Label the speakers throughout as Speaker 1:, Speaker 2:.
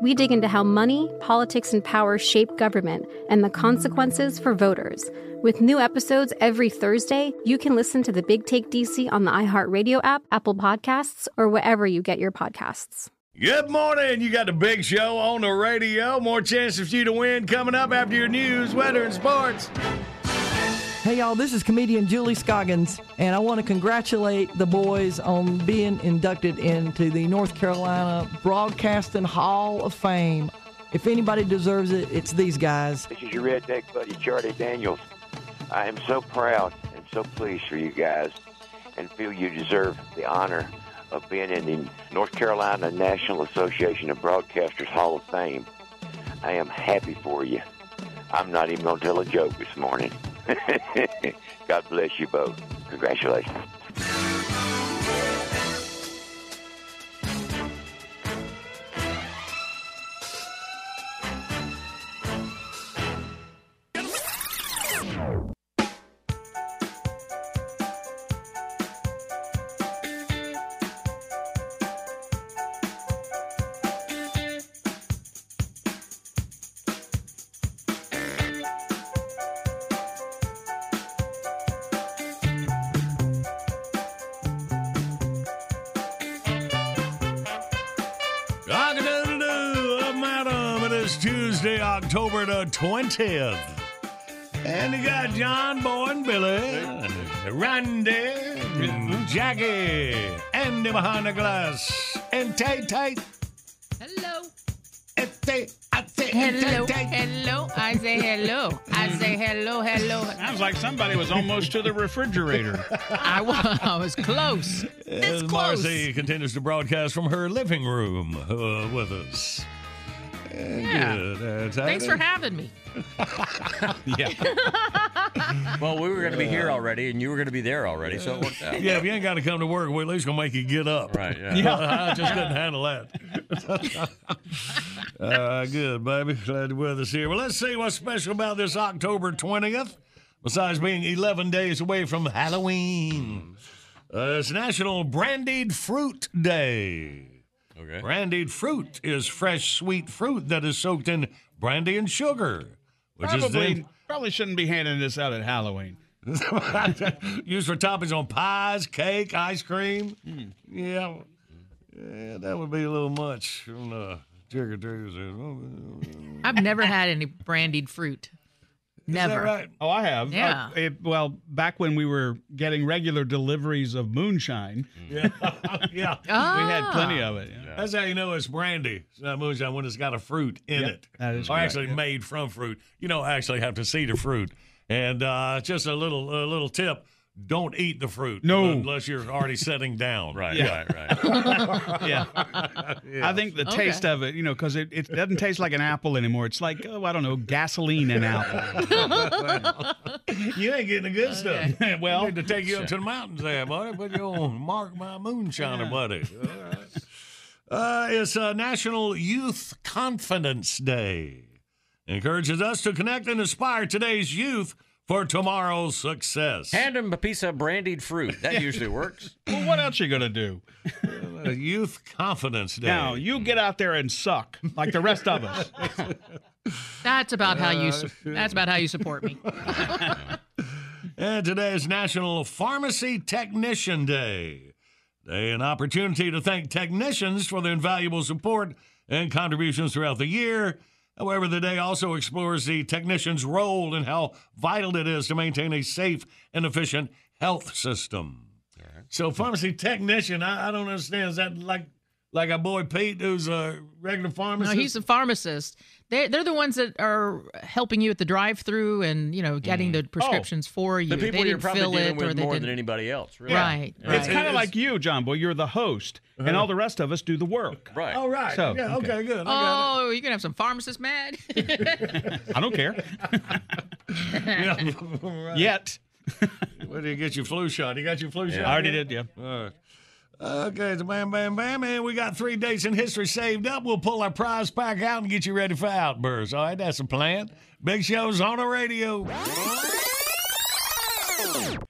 Speaker 1: We dig into how money, politics, and power shape government and the consequences for voters. With new episodes every Thursday, you can listen to the Big Take DC on the iHeartRadio app, Apple Podcasts, or wherever you get your podcasts.
Speaker 2: Good morning. You got the big show on the radio. More chances for you to win coming up after your news, weather, and sports.
Speaker 3: Hey, y'all, this is comedian Julie Scoggins, and I want to congratulate the boys on being inducted into the North Carolina Broadcasting Hall of Fame. If anybody deserves it, it's these guys.
Speaker 4: This is your redneck buddy, Charlie Daniels. I am so proud and so pleased for you guys and feel you deserve the honor of being in the North Carolina National Association of Broadcasters Hall of Fame. I am happy for you. I'm not even going to tell a joke this morning. God bless you both. Congratulations.
Speaker 2: October the 20th. And you got John, Boy, and Billy, Randy, and Jackie, Andy behind the glass, and Tay Tay.
Speaker 5: Hello.
Speaker 2: and Tay, I say,
Speaker 5: Hello.
Speaker 2: Tay, Tay.
Speaker 5: Hello. I say hello. I say hello, hello.
Speaker 6: Sounds like somebody was almost to the refrigerator.
Speaker 5: I was, I was close. This
Speaker 2: And
Speaker 5: close.
Speaker 2: Marcy continues to broadcast from her living room uh, with us. And
Speaker 5: Yeah. Thanks for having me.
Speaker 6: yeah.
Speaker 7: Well, we were going to be here already, and you were going to be there already, so it worked out.
Speaker 2: Yeah, if you ain't got to come to work, we're at least gonna make you get up.
Speaker 7: Right, yeah.
Speaker 2: I just couldn't handle that. uh, good, baby. Glad you're with us here. Well, let's see what's special about this October 20th, besides being 11 days away from Halloween. Uh, it's National Brandied Fruit Day.
Speaker 7: Okay.
Speaker 2: Brandied fruit is fresh, sweet fruit that is soaked in brandy and sugar, which is
Speaker 6: Probably,
Speaker 2: then
Speaker 6: probably shouldn't be handing this out at Halloween.
Speaker 2: used for toppings on pies, cake, ice cream. Yeah, yeah, that would be a little much on uh, trick or treaters.
Speaker 5: I've never had any brandied fruit.
Speaker 2: Is that
Speaker 5: Never.
Speaker 2: right?
Speaker 6: Oh, I have.
Speaker 5: Yeah.
Speaker 6: Uh, it- well, back when we were getting regular deliveries of moonshine,
Speaker 2: Yeah, yeah.
Speaker 5: Ah.
Speaker 6: we had plenty of it. yeah.
Speaker 2: That's how you know it's brandy. It's not moonshine when it's got a fruit in
Speaker 6: Yep,
Speaker 2: it.
Speaker 6: that is
Speaker 2: or
Speaker 6: correct,
Speaker 2: actually
Speaker 6: yep.
Speaker 2: made from fruit. You don't actually have to see the fruit. And uh, just a little a little tip: don't eat the fruit.
Speaker 6: No.
Speaker 2: unless you're already sitting down.
Speaker 7: Right,
Speaker 6: Yeah.
Speaker 7: right, right.
Speaker 6: Yeah. I think the
Speaker 5: Okay.
Speaker 6: taste of it, you know, because it, it doesn't taste like an apple anymore. It's like, oh, I don't know, gasoline and apple.
Speaker 2: You ain't getting the good stuff.
Speaker 6: Well,
Speaker 2: I need to take you up to the mountains there, buddy. Put you on Mark My Moonshiner, buddy. All right. Uh, it's uh, National Youth Confidence Day. Encourages us to connect and inspire today's youth for tomorrow's success.
Speaker 8: Hand him a piece of brandied fruit. That usually works.
Speaker 6: Well, what else are you going to do?
Speaker 2: Uh, Youth Confidence Day.
Speaker 6: Now, you get out there and suck like the rest of us.
Speaker 5: That's about how you.
Speaker 2: Uh,
Speaker 5: su- That's about how you support me.
Speaker 2: And today is National Pharmacy Technician Day. Day an opportunity to thank technicians for their invaluable support and contributions throughout the year. However, the day also explores the technician's role and how vital it is to maintain a safe and efficient health system. So, pharmacy technician, I, I don't understand. Is that like like our boy Pete, who's a regular pharmacist?
Speaker 5: No,
Speaker 2: pharmacist?
Speaker 5: he's a pharmacist. They they're the ones that are helping you at the drive-through and you know getting mm. the oh, prescriptions for you.
Speaker 8: The people
Speaker 5: they
Speaker 8: you're
Speaker 5: didn't
Speaker 8: probably
Speaker 5: fill
Speaker 8: dealing
Speaker 5: it or
Speaker 8: with
Speaker 5: they
Speaker 8: more
Speaker 5: didn't.
Speaker 8: than anybody else. Really.
Speaker 5: Right,
Speaker 8: Yeah.
Speaker 5: right.
Speaker 6: It's kind of like you, John Boy. You're the host, and uh-huh. all the rest of us do the work.
Speaker 8: Right.
Speaker 2: Oh, right.
Speaker 6: So,
Speaker 2: yeah, okay,
Speaker 6: okay.
Speaker 2: good. I got
Speaker 5: Oh, you're gonna have some pharmacists mad.
Speaker 6: I don't care.
Speaker 2: Yeah. Right.
Speaker 6: Yet.
Speaker 2: Where did you get your flu shot? You got your flu shot?
Speaker 6: I already did, yeah.
Speaker 2: Okay, so bam, bam, bam, and we got three dates in history saved up. We'll pull our prize pack out and get you ready for outbursts. All right, that's the plan. Big Show's on the radio.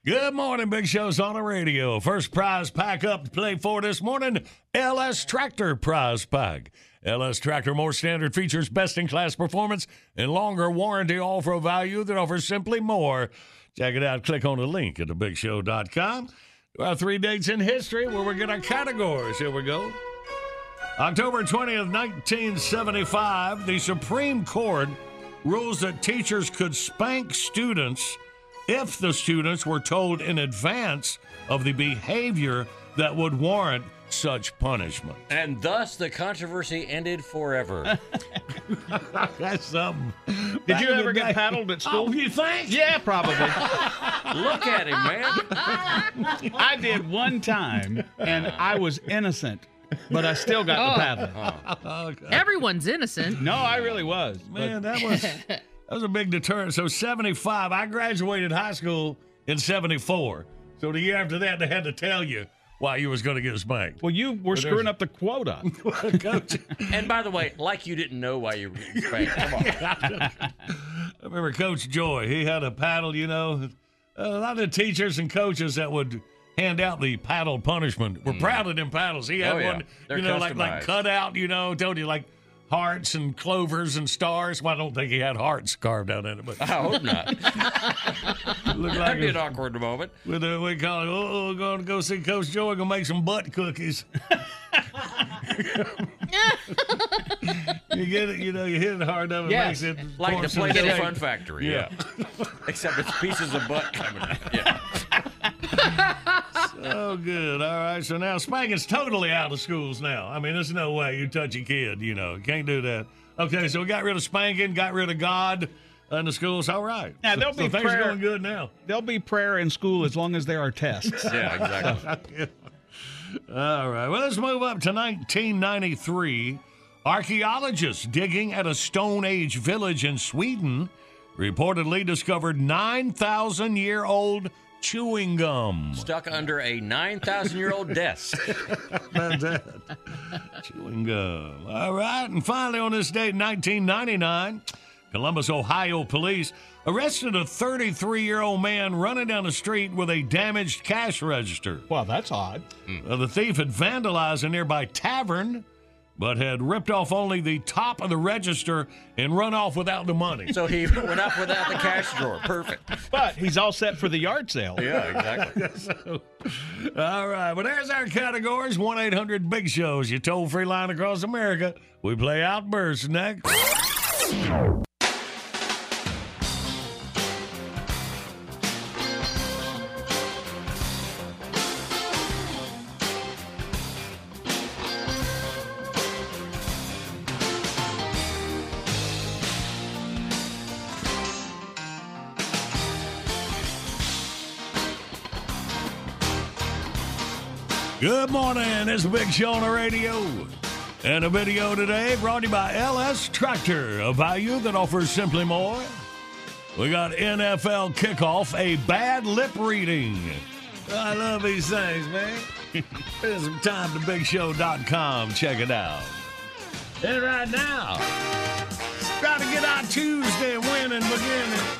Speaker 2: Good morning, Big Show's on the radio. First prize pack up to play for this morning LS Tractor Prize Pack. LS Tractor more standard features, best in class performance, and longer warranty, all for a value that offers simply more. Check it out. Click on the link at thebigshow.com. Our three dates in history where we get our categories. Here we go. October 20th, 1975, the Supreme Court rules that teachers could spank students if the students were told in advance of the behavior that would warrant such punishment.
Speaker 8: And thus the controversy ended forever.
Speaker 2: That's something.
Speaker 6: Did
Speaker 2: Back
Speaker 6: you ever get
Speaker 2: day-
Speaker 6: paddled at school?
Speaker 2: Oh, you think?
Speaker 6: Yeah, probably.
Speaker 8: Look at him, man.
Speaker 6: I did one time, and I was innocent, but I still got the oh. paddle. Oh.
Speaker 5: Everyone's innocent.
Speaker 6: No, I really was. but-
Speaker 2: Man, that was that was a big deterrent. So 75, I graduated high school in 74. So the year after that, they had to tell you why you was going to get spanked.
Speaker 6: well, you were screwing up the quota.
Speaker 2: Coach,
Speaker 8: And by the way, like you didn't know why you were getting spanked. Come on.
Speaker 2: I remember Coach Joy. He had a paddle, you know. A lot of the teachers and coaches that would hand out the paddle punishment were hmm. proud of them paddles. He had
Speaker 8: Oh, yeah.
Speaker 2: one,
Speaker 8: They're
Speaker 2: you know, like like
Speaker 8: customized.
Speaker 2: cut out, you know, told you like hearts and clovers and stars. Well, I don't think he had hearts carved out in it, but
Speaker 8: I hope not.
Speaker 2: looked like
Speaker 8: That'd be an awkward moment.
Speaker 2: with a, we call it. Oh, oh we're going to go see Coach Joy. Gonna make some butt cookies. you get it, you know, you hit it hard enough, it
Speaker 6: Yes.
Speaker 2: makes it
Speaker 8: Like the
Speaker 2: some
Speaker 8: place at
Speaker 2: shape.
Speaker 8: Fun Factory.
Speaker 2: Yeah.
Speaker 8: Except it's pieces of butt coming out. Yeah.
Speaker 2: Oh, good. All right. So now spanking's totally out of schools now. I mean, there's no way you touch a kid. You know, you can't do that. Okay, so we got rid of spanking, got rid of God in the schools. All right.
Speaker 6: Now,
Speaker 2: so,
Speaker 6: there'll
Speaker 2: so
Speaker 6: be
Speaker 2: things
Speaker 6: prayer-
Speaker 2: going good now.
Speaker 6: There'll be prayer in school as long as there are tests.
Speaker 8: Yeah, exactly.
Speaker 2: All right. Well, let's move up to 1993. Archaeologists digging at a Stone Age village in Sweden reportedly discovered 9,000 year old chewing gum.
Speaker 8: Stuck under a 9,000 year old desk.
Speaker 2: How's that? Chewing gum. All right. And finally, on this date, 1999, Columbus, Ohio police arrested a 33 year old man running down the street with a damaged cash register.
Speaker 6: Well, that's odd.
Speaker 2: Uh, the thief had vandalized a nearby tavern, but had ripped off only the top of the register and run off without the money.
Speaker 8: So he went off without the cash drawer. Perfect.
Speaker 6: But he's all set for the yard sale.
Speaker 8: Yeah, exactly.
Speaker 2: So, all right, well, there's our categories 1 800 Big Shows, your toll free line across America. We play Outbursts next. Good morning. It's the Big Show on the radio. And a video today brought to you by LS Tractor, a value that offers simply more. We got NFL kickoff, a bad lip reading. I love these things, man. Spend some time to bigshow.com. Check it out. And right now, got to get our Tuesday winning beginning.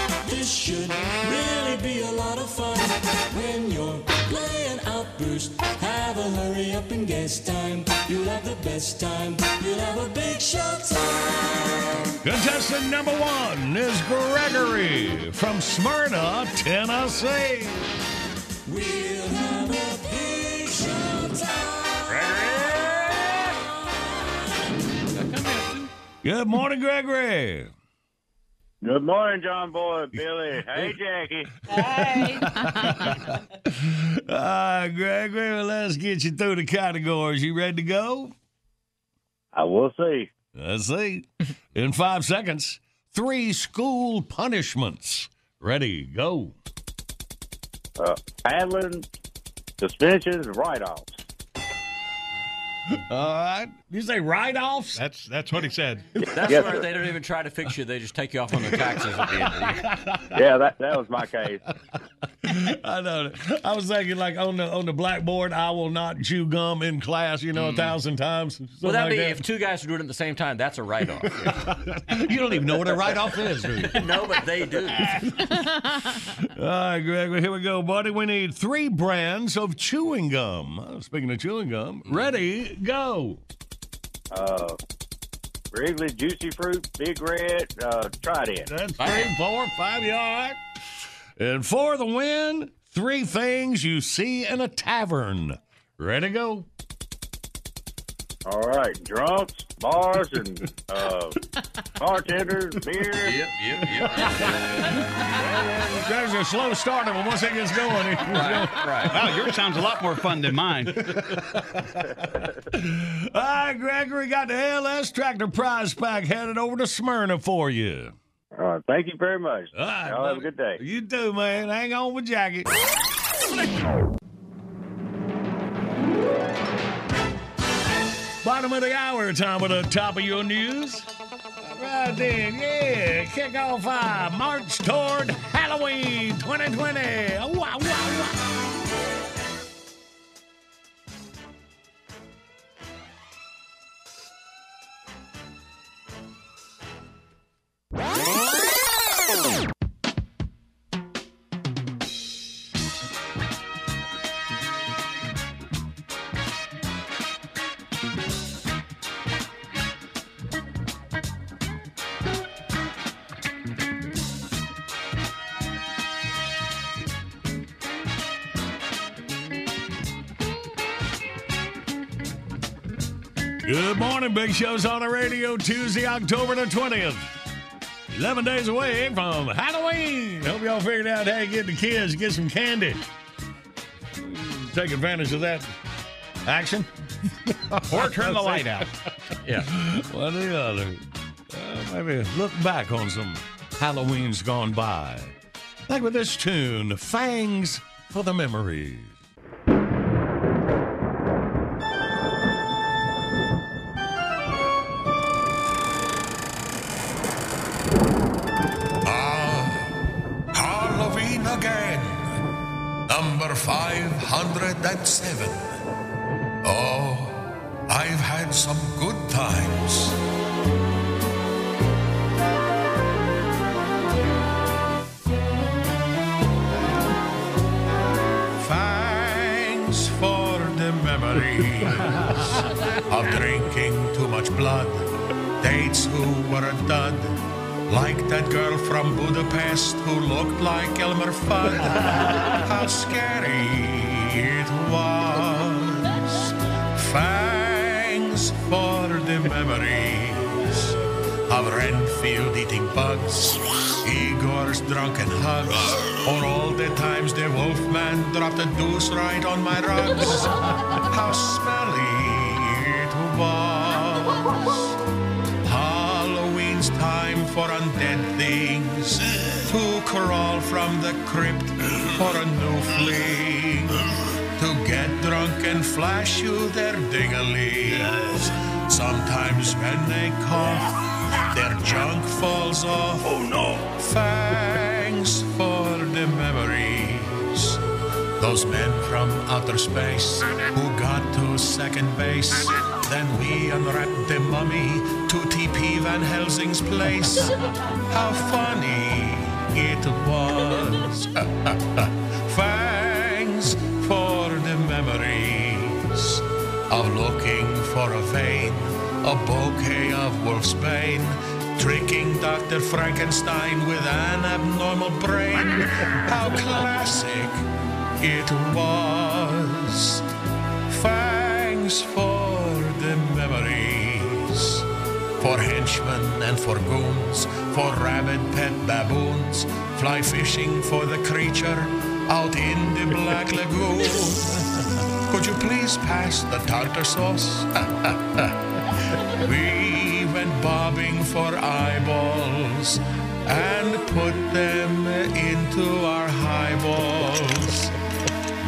Speaker 9: This should really be a lot of fun. When you're playing Outburst, have a hurry up and guess time. You'll have the best time. You'll have a big show time.
Speaker 2: Contestant number one is Gregory from Smyrna, Tennessee.
Speaker 9: We'll have a big show time. Gregory!
Speaker 2: Good morning, Gregory.
Speaker 10: Good morning, John Boy, Billy. Hey, Jackie. Hey.
Speaker 2: All right, Gregory, well, let's get you through the categories. You ready to go?
Speaker 10: I will see.
Speaker 2: Let's see. In five seconds, three school punishments. Ready, go.
Speaker 10: Uh, paddling, suspensions, write-offs.
Speaker 2: All right. You say write offs?
Speaker 6: That's that's what he said.
Speaker 7: That's
Speaker 10: Yes,
Speaker 7: where
Speaker 10: sir.
Speaker 7: they don't even try to fix you. They just take you off on the taxes at the end of the year.
Speaker 10: Yeah, that, that was my case.
Speaker 2: I know. I was thinking like on the on the blackboard, I will not chew gum in class, you know, a thousand times.
Speaker 7: Well, that'd
Speaker 2: like
Speaker 7: be
Speaker 2: that.
Speaker 7: if two guys are doing it at the same time. That's a write-off.
Speaker 2: you don't even know what a write off is, do you?
Speaker 7: no, but they do.
Speaker 2: All right, Gregory, here we go, buddy. We need three brands of chewing gum. Uh, Speaking of chewing gum, ready, go.
Speaker 10: Uh, Wrigley, Juicy Fruit, Big Red, uh, Trident.
Speaker 2: That's three, four, five, right? And for the win, three things you see in a tavern. Ready, to go.
Speaker 10: All right, drunks, bars, and uh, bartenders, beer.
Speaker 7: Yep, yep, yep.
Speaker 2: There's a slow starter, but once it gets going, it
Speaker 7: Right, right.
Speaker 6: Wow, yours sounds a lot more fun than mine.
Speaker 2: All right, Gregory, got the LS Tractor Prize Pack headed over to Smyrna for you.
Speaker 10: All right, thank you very much.
Speaker 2: All right,
Speaker 10: Y'all have a good day.
Speaker 2: You too, man. Hang on with Jackie. Bottom of the hour, time with the top of your news. Right then, yeah, kick off our march toward Halloween 2020. Wow, wow, wow. Morning, Big Show's on the radio Tuesday, October the 20th. 11 days away from Halloween. Hope y'all figured out how to get the kids, get some candy. Take advantage of that action.
Speaker 6: or turn the light out.
Speaker 7: Yeah.
Speaker 2: One or the other. Uh, maybe look back on some Halloweens gone by. Like with this tune, Fangs for the Memories.
Speaker 11: 507. Oh, I've had some good times.
Speaker 2: Fangs
Speaker 11: for the memories of drinking too much blood. Dates who were a dud. Like that girl from Budapest who looked like Elmer Fudd. How scary it was. Fangs for the memories of Renfield eating bugs. Igor's drunken hugs, or all the times the wolfman dropped a deuce right on my rugs. How smelly it was time for undead things to crawl from the crypt for a new fling, to get drunk and flash you their dinglings. Sometimes when they cough, their junk falls off. Oh no! Thanks for the memories. Those men from outer space who got to second base. Then we unwrapped the mummy to TP Van Helsing's place. How funny it was. Thanks for the memories of looking for a vein, a bouquet of wolfsbane, tricking Dr. Frankenstein with an abnormal brain. How classic it was. Thanks for For henchmen and for goons, for rabid pet baboons, fly fishing for the creature out in the Black Lagoon. Could you please pass the tartar sauce? we went bobbing for eyeballs and put them into our highballs.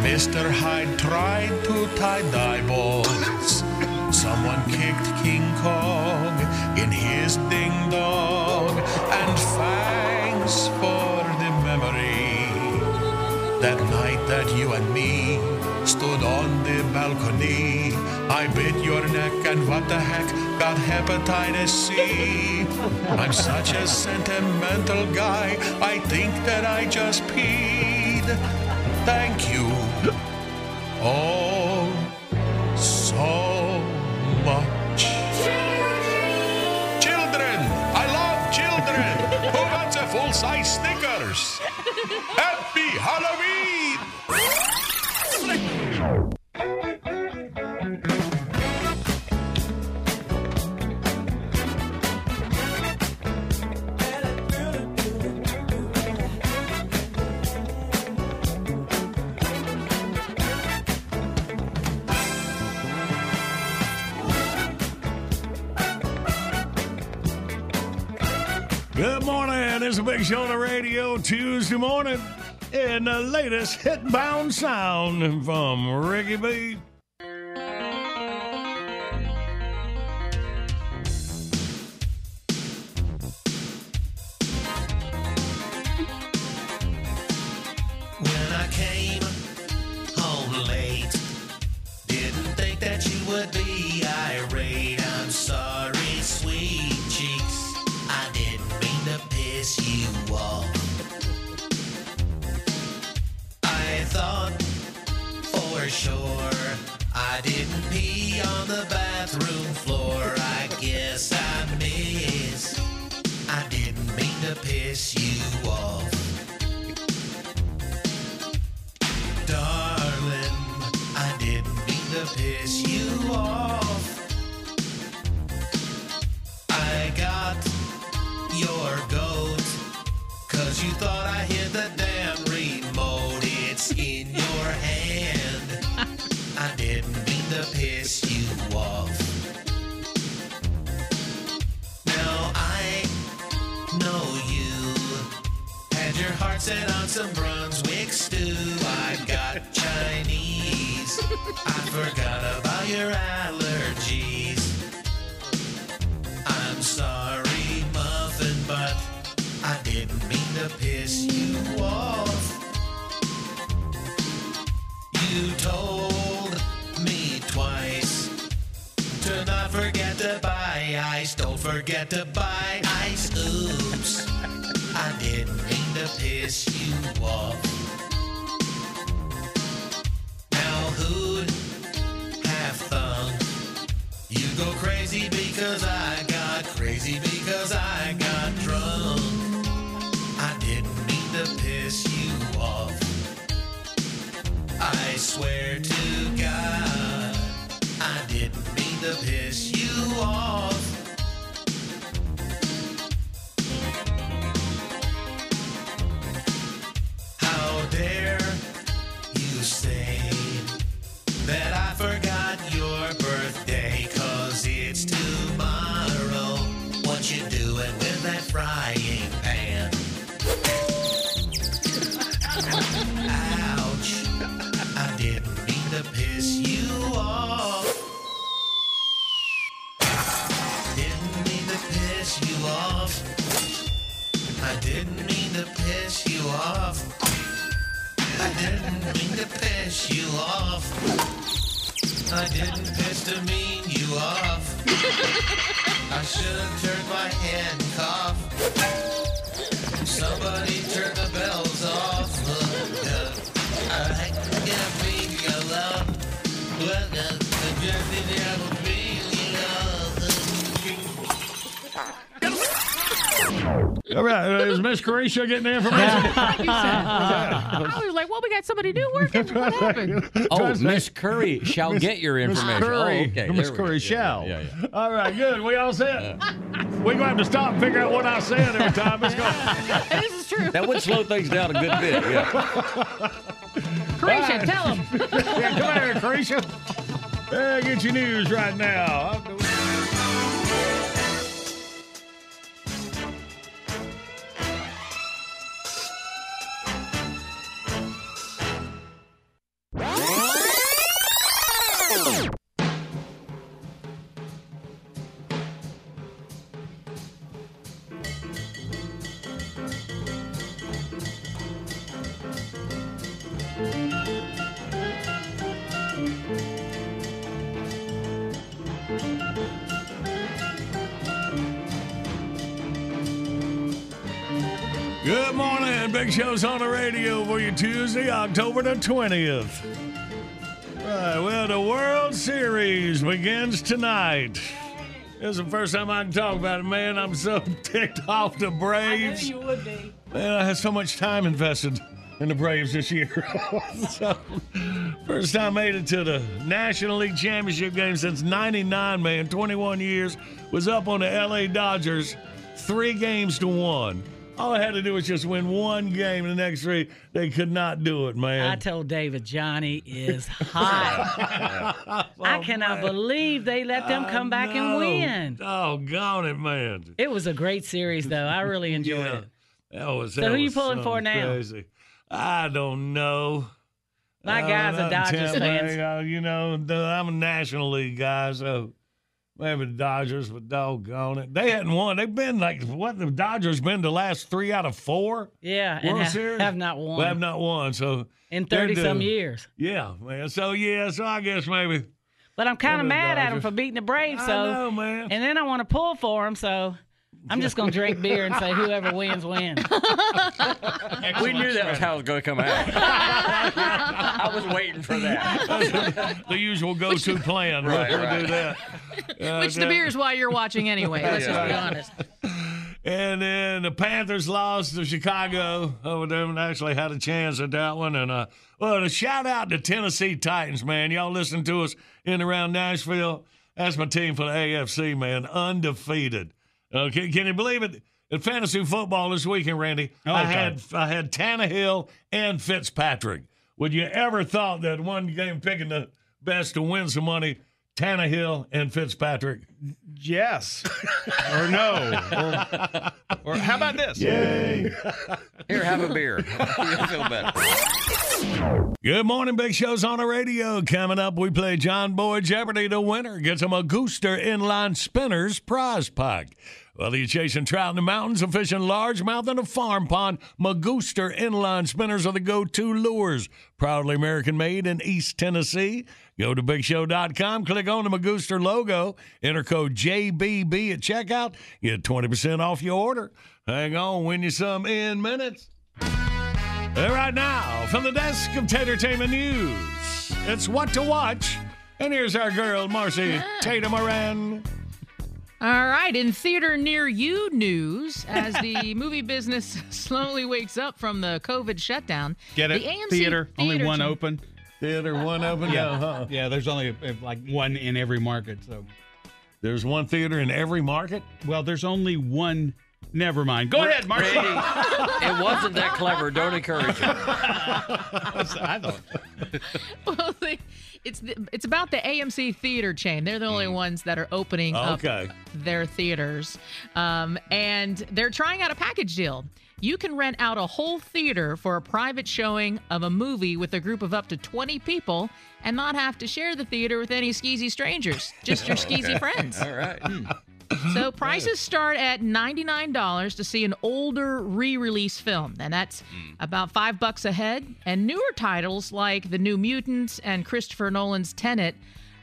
Speaker 11: Mr. Hyde tried to tie dye balls. Someone kicked King Kong And thanks for the memory. That night that you and me stood on the balcony. I bit your neck and what the heck got hepatitis C. I'm such a sentimental guy. I think that I just peed. Thank you. Oh, Happy Halloween!
Speaker 12: It's a big show on the radio Tuesday morning. And the latest hit bound sound from Ricky B.
Speaker 2: right, is Miss Carisha getting the information?
Speaker 5: I was like, well, we got somebody new working. What happened?
Speaker 8: Oh, Miss Curry shall get your
Speaker 2: Miss
Speaker 8: information.
Speaker 2: Curry,
Speaker 8: Oh, okay.
Speaker 2: Miss
Speaker 8: there.
Speaker 2: Curry shall.
Speaker 8: Yeah, yeah.
Speaker 2: All right, good. We all set. We're going to have to stop and figure out what I said every time. It's going.
Speaker 5: this is true.
Speaker 8: That would slow things down a good bit. Yeah.
Speaker 5: Carisha, tell him.
Speaker 2: yeah, come here, Carisha. Yeah, get your news right now. Big Show's on the radio for you Tuesday, October the 20th. Right, well, the World Series begins tonight. This is the first time I can talk about it, man. I'm so ticked off the Braves.
Speaker 3: I knew you would be.
Speaker 2: Man, I had so much time invested in the Braves this year. so, first time made it to the National League Championship game since 99, man. 21 years. Was up on the LA Dodgers, three games to one. All I had to do was just win one game. The next three, they could not do it, man.
Speaker 13: I told David Johnny is hot. I cannot believe they let them come back and win.
Speaker 2: Doggone it, man.
Speaker 13: It was a great series, though. I really enjoyed
Speaker 2: Yeah.
Speaker 13: it.
Speaker 2: That was,
Speaker 13: So
Speaker 2: that
Speaker 13: who you pulling for now?
Speaker 2: Crazy. I don't know.
Speaker 13: My
Speaker 2: Uh,
Speaker 13: guy's a Dodgers fan.
Speaker 2: uh, You know, I'm a National League guy, so maybe the Dodgers, but doggone it. They hadn't won. They've been like, what, the Dodgers been the last three out of four?
Speaker 13: Yeah, and
Speaker 2: World
Speaker 13: ha-
Speaker 2: Series?
Speaker 13: have not won.
Speaker 2: Well, have not won, so.
Speaker 13: In 30 some years.
Speaker 2: Yeah, man. So, yeah, so I guess maybe.
Speaker 13: But I'm kind of mad at
Speaker 2: them
Speaker 13: for beating the Braves.
Speaker 2: I
Speaker 13: So,
Speaker 2: know, man.
Speaker 13: and then I want to pull for them. So, I'm just gonna drink beer and say whoever wins wins.
Speaker 8: we knew that was how it was going to come out. I was waiting for that.
Speaker 2: the usual go to plan.
Speaker 8: Right,
Speaker 2: we'll
Speaker 8: right.
Speaker 2: do that. Uh,
Speaker 5: Which the beer is why you're watching anyway. Let's just be
Speaker 2: Yeah.
Speaker 5: honest.
Speaker 2: And then the Panthers lost to Chicago. Over them actually had a chance at that one. And uh, well, a shout out to Tennessee Titans, man. Y'all listen to us in around Nashville. That's my team for the AFC, man. Undefeated. Uh, can, can you believe it? In fantasy football this weekend, Randy,
Speaker 6: Oh,
Speaker 2: I
Speaker 6: okay.
Speaker 2: had I had Tannehill and Fitzpatrick. Would you ever thought that one game picking the best to win some money, Tannehill and Fitzpatrick?
Speaker 6: Yes. or no. Or, or how about this?
Speaker 2: Yay.
Speaker 8: Here, have a beer. You'll feel better.
Speaker 2: Good morning, Big Show's on the radio. Coming up, we play John Boy Jeopardy. The winner gets a Magooster Inline Spinners prize pack. Whether you're chasing trout in the mountains or fishing largemouth in a farm pond, Magooster Inline Spinners are the go-to lures. Proudly American-made in East Tennessee. Go to BigShow.com, click on the Magooster logo, enter code JBB at checkout, get 20% off your order. Hang on, win you some in minutes. And right now, from the desk of Tatertainment News, it's what to watch. And here's our girl, Marcy Tatum Moran.
Speaker 5: All right, in theater near you news, as the movie business slowly wakes up from the COVID shutdown,
Speaker 6: Get it?
Speaker 5: The AMC
Speaker 6: theater, only one
Speaker 5: chain-
Speaker 6: open.
Speaker 2: Theater, one open.
Speaker 6: Yeah,
Speaker 2: huh?
Speaker 6: yeah. There's only uh, like one in every market. So
Speaker 2: There's one theater in every market.
Speaker 6: Well, there's only one. Never mind. Go ahead,
Speaker 8: Marty. It wasn't that clever. Don't encourage it.
Speaker 6: I thought.
Speaker 5: well, they, it's the, it's about the AMC theater chain. They're the only ones that are opening
Speaker 2: Okay.
Speaker 5: up their theaters, um, and they're trying out a package deal. You can rent out a whole theater for a private showing of a movie with a group of up to 20 people and not have to share the theater with any skeezy strangers, just your skeezy friends.
Speaker 8: All right.
Speaker 5: So prices start at $99 to see an older re-release film, and that's
Speaker 8: Hmm.
Speaker 5: about five bucks a head. And newer titles like The New Mutants and Christopher Nolan's Tenet,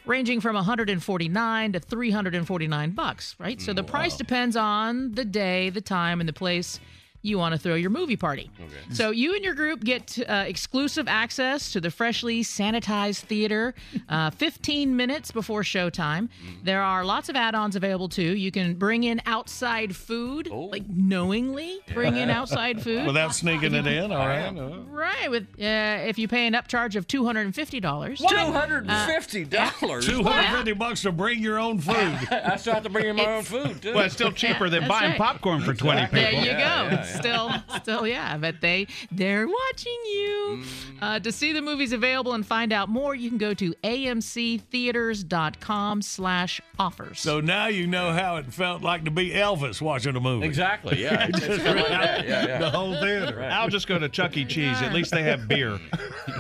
Speaker 5: ranging from 149 to 349 bucks. Right. So the price depends on the day, the time, and the place you want to throw your movie party. So you and your group get uh, exclusive access to the freshly sanitized theater uh, 15 minutes before showtime. There are lots of add-ons available too. You can bring in outside food, like knowingly bring in outside food.
Speaker 2: Without sneaking it in, all right.
Speaker 5: Right, with uh, if you pay an upcharge of two hundred and fifty dollars.
Speaker 8: Two hundred and fifty dollars.
Speaker 2: Two hundred fifty bucks to bring your own food.
Speaker 8: I still have to bring in my own food too.
Speaker 6: Well, it's still cheaper than buying
Speaker 5: right.
Speaker 6: popcorn for 20 people.
Speaker 5: There you go.
Speaker 8: Yeah, yeah,
Speaker 5: Still, still, yeah. But they they're watching you. Uh, to see the movies available and find out more, you can go to amctheaters.com/slash offers.
Speaker 2: So now you know how it felt like to be Elvis watching a movie.
Speaker 8: Exactly. Yeah. It's, it's
Speaker 2: Just
Speaker 8: like. Yeah, yeah.
Speaker 2: The whole theater.
Speaker 6: I'll just go to Chuck E. Cheese. At least they have beer.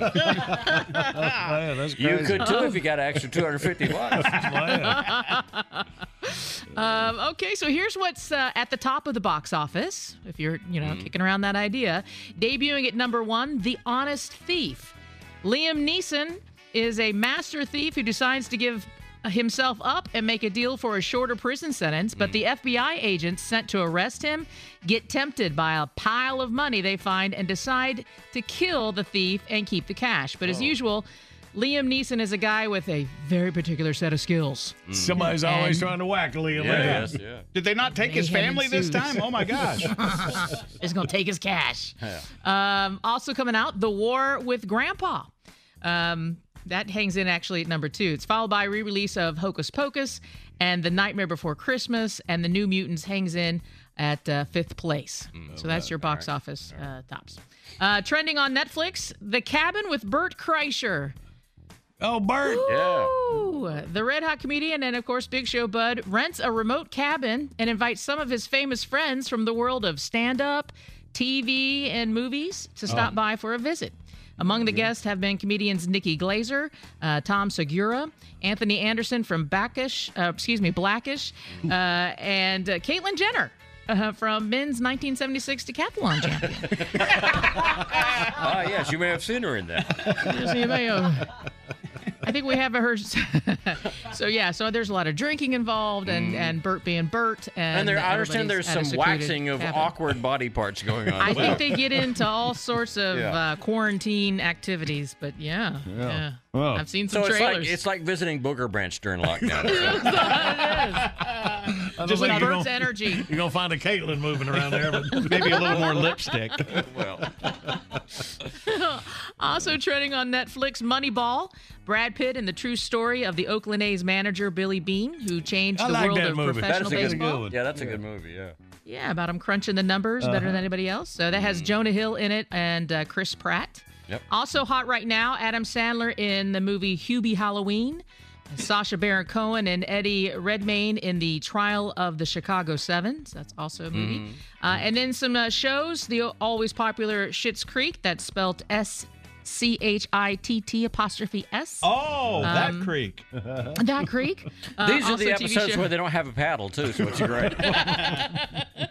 Speaker 2: Man, that's
Speaker 8: You could too if you got an extra two hundred fifty bucks.
Speaker 5: Um, okay, so here's what's uh, at the top of the box office. If you're, you know, mm-hmm. kicking around that idea, debuting at number one, The Honest Thief. Liam Neeson is a master thief who decides to give himself up and make a deal for a shorter prison sentence, but the mm-hmm. FBI agents sent to arrest him get tempted by a pile of money they find and decide to kill the thief and keep the cash. But as oh. usual, Liam Neeson is a guy with a very particular set of skills.
Speaker 2: Somebody's
Speaker 5: And-
Speaker 2: always trying to whack Liam.
Speaker 8: Yeah,
Speaker 2: Neeson.
Speaker 8: yes, yeah.
Speaker 6: Did they not take his family this time? Oh my gosh.
Speaker 5: is going to take his cash. Um, also coming out, The War with Grandpa. Um, that hangs in actually at number two. It's followed by a re-release of Hocus Pocus and The Nightmare Before Christmas, and The New Mutants hangs in at uh, fifth place. so that's your box office uh, tops. Uh, trending on Netflix, The Cabin with Bert Kreischer.
Speaker 2: Oh, Bert.
Speaker 8: Yeah.
Speaker 5: The Red Hot comedian and, of course, Big Show Bud rents a remote cabin and invites some of his famous friends from the world of stand up, TV, and movies to stop by for a visit. Among the guests have been comedians Nikki Glazer, uh, Tom Segura, Anthony Anderson from Backish, uh, excuse me, Blackish, uh, and uh, Caitlyn Jenner. Uh, from men's 1976 decathlon champion.
Speaker 8: Ah, yes, you may have seen her in that.
Speaker 5: Yes, you may have. I think we have a her. so yeah, so there's a lot of drinking involved, and and Bert being Bert, and,
Speaker 8: And there, I understand there's some waxing of awkward body parts going on.
Speaker 5: I
Speaker 8: well.
Speaker 5: think they get into all sorts of
Speaker 8: Yeah.
Speaker 5: uh, quarantine activities, but yeah, yeah.
Speaker 2: Well,
Speaker 5: I've seen some
Speaker 8: so it's
Speaker 5: trailers.
Speaker 8: like it's like visiting Booger Branch during lockdown.
Speaker 5: Just
Speaker 2: think
Speaker 5: with Bert's
Speaker 2: gonna-
Speaker 5: energy.
Speaker 2: You're gonna find a Caitlyn moving around there, but
Speaker 6: Maybe a little more lipstick.
Speaker 8: well,
Speaker 5: Also trending on Netflix, Moneyball. Brad Pitt and the true story of the Oakland A's manager Billy Beane, who changed
Speaker 2: I
Speaker 5: the
Speaker 2: like
Speaker 5: world
Speaker 2: that
Speaker 5: of
Speaker 2: movie.
Speaker 8: that
Speaker 5: professional
Speaker 8: is a good,
Speaker 5: baseball.
Speaker 2: good one.
Speaker 8: yeah, that's a good movie. Yeah.
Speaker 5: Yeah, about him crunching the numbers better than anybody else. So that has Jonah Hill in it and uh, Chris Pratt.
Speaker 8: Yep.
Speaker 5: Also hot right now, Adam Sandler in the movie Hubie Halloween. Sacha Baron Cohen and Eddie Redmayne in the Trial of the Chicago Seven. So that's also a movie. Uh, and then some uh, shows. The always popular Schitt's Creek. That's spelled S C H I T T apostrophe S.
Speaker 6: Oh, that
Speaker 5: Um,
Speaker 6: creek.
Speaker 5: That Creek. Uh,
Speaker 8: These are the episodes where they don't have a paddle too, so it's great.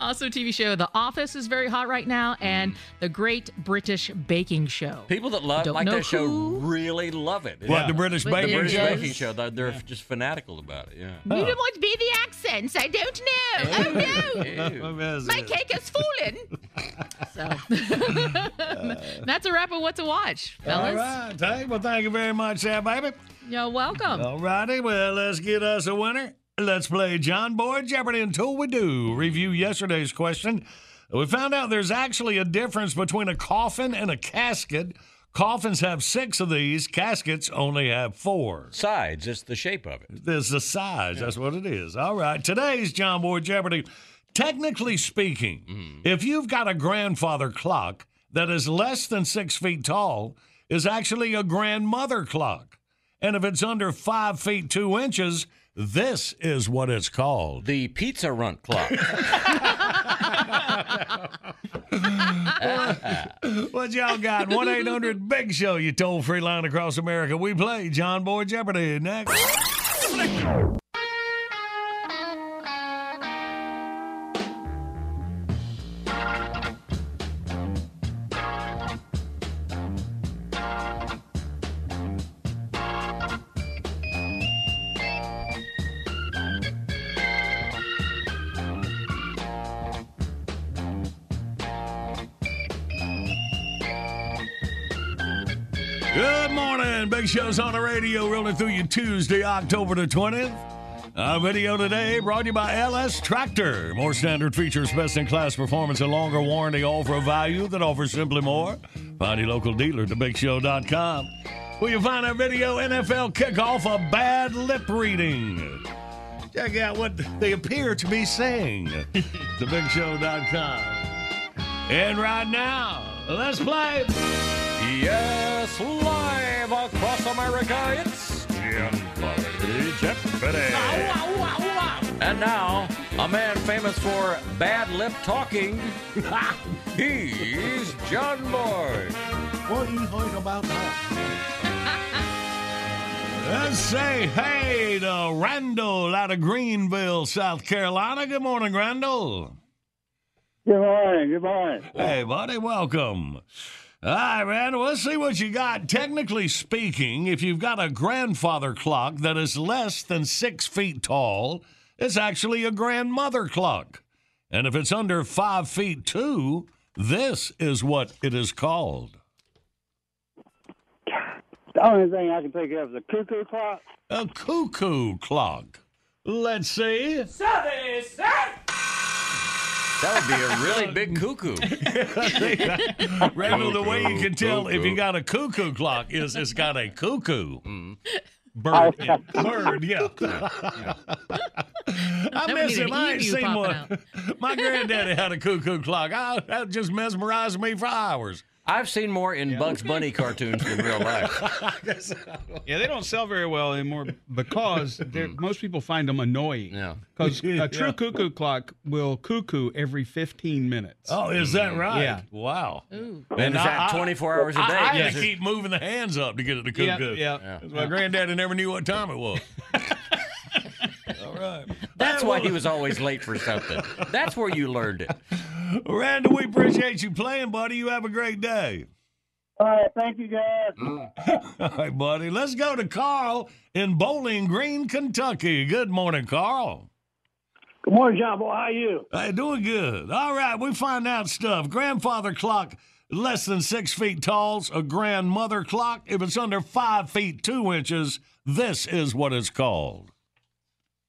Speaker 5: Also, TV show The Office is very hot right now, and The Great British Baking Show.
Speaker 8: People that love
Speaker 5: Don't
Speaker 8: like
Speaker 5: know
Speaker 8: that show really love it.
Speaker 2: what the British
Speaker 5: But
Speaker 8: The
Speaker 2: baking
Speaker 8: British
Speaker 2: show?
Speaker 8: baking show, they're, they're just fanatical about it. Yeah.
Speaker 5: You don't want to be the accents. I don't know. Oh no. My cake has fallen. so that's a wrap of what to watch,
Speaker 2: All
Speaker 5: fellas.
Speaker 2: right, Tank. Well, thank you very much, there, baby.
Speaker 5: You're welcome.
Speaker 2: All righty, well, let's get us a winner. Let's play John Boy Jeopardy until we do. Review yesterday's question. We found out there's actually a difference between a coffin and a casket. Coffins have six of these, caskets only have four.
Speaker 8: Sides, it's the shape of it.
Speaker 2: There's the size. That's what it is. All right. Today's John Boy Jeopardy. Technically speaking, hmm. if you've got a grandfather clock that is less than six feet tall, is actually a grandmother clock. And if it's under five feet two inches, this is what it's called.
Speaker 8: The pizza runt clock.
Speaker 2: What y'all got? 1 800 Big Show, you toll free line across America. We play John Boy Jeopardy next. Show's on the radio, rolling through you Tuesday, October the 20th. Our video today brought to you by LS Tractor. More standard features, best in class performance, and longer warranty, all for a value that offers simply more. Find your local dealer at thebigshow.com. Where you find our video NFL kickoff, a bad lip reading. Check out what they appear to be saying. thebigshow.com. And right now, let's play.
Speaker 8: Yes, live across America, it's Jeopardy. And now, a man famous for bad lip talking. He's John Boy.
Speaker 2: What do you think about that? Let's say hey to Randall out of Greenville, South Carolina. Good morning, Randall.
Speaker 10: Good morning. Good morning.
Speaker 2: Hey, buddy, welcome. All right, Randall, let's see what you got. Technically speaking, if you've got a grandfather clock that is less than six feet tall, it's actually a grandmother clock. And if it's under five feet two, this is what it is called.
Speaker 10: The only thing I can think of is a cuckoo clock.
Speaker 2: A cuckoo clock. Let's see.
Speaker 8: That would be a really big cuckoo.
Speaker 2: Randall, the way you can tell if you got a cuckoo clock is it's got a cuckoo.
Speaker 8: Mm.
Speaker 2: Bird, yeah. bird, yeah. I
Speaker 5: That
Speaker 2: miss him. I ain't seen one.
Speaker 5: out.
Speaker 2: My granddaddy had a cuckoo clock. I, that just mesmerized me for hours.
Speaker 8: I've seen more in Bugs Bunny cartoons than real life.
Speaker 6: Yeah, they don't sell very well anymore because they're- hmm. most people find them annoying.
Speaker 8: Yeah.
Speaker 6: Because a true cuckoo clock will cuckoo every 15 minutes.
Speaker 2: Oh, is that hmm. right?
Speaker 6: Yeah.
Speaker 2: Wow.
Speaker 8: And is that 24 hours a day?
Speaker 2: I had
Speaker 8: Yes.
Speaker 2: to keep moving the hands up to get it to
Speaker 6: Yeah,
Speaker 2: cuckoo.
Speaker 6: yeah.
Speaker 2: That's My granddaddy never knew what time it was. All right.
Speaker 8: That's
Speaker 2: Hey,
Speaker 8: why
Speaker 2: well-
Speaker 8: he was always late for something. That's where you learned it.
Speaker 2: Randall, we appreciate you playing, buddy. You have a great day.
Speaker 10: All right. Thank you, guys. Mm.
Speaker 2: All right, buddy. Let's go to Carl in Bowling Green, Kentucky. Good morning, Carl.
Speaker 10: Good morning, John Boy. How are you?
Speaker 2: Hey, doing good. All right, we find out stuff. Grandfather clock less than six feet tall's a grandmother clock. If it's under five feet two inches, this is what it's called.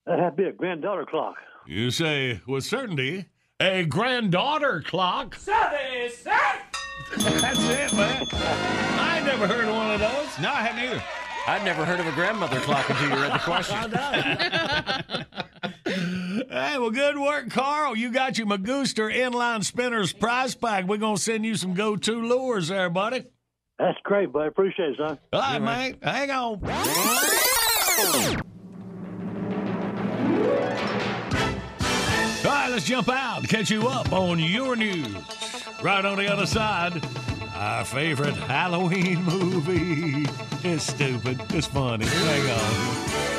Speaker 10: That had be a granddaughter clock.
Speaker 2: You say with certainty a granddaughter clock. Seven, That's it, man. I never heard of one of those.
Speaker 6: No, I haven't either.
Speaker 8: I'd never heard of a grandmother clock until you read the question.
Speaker 2: Hey, well, good work, Carl. You got your Magooster inline spinners prize pack. We're gonna send you some go-to lures there, buddy.
Speaker 10: That's great, bud. Appreciate it, son.
Speaker 2: All right, mate. Hang on. Let's jump out and catch you up on your news. Right on the other side, our favorite Halloween movie. It's stupid. It's funny. Hang on.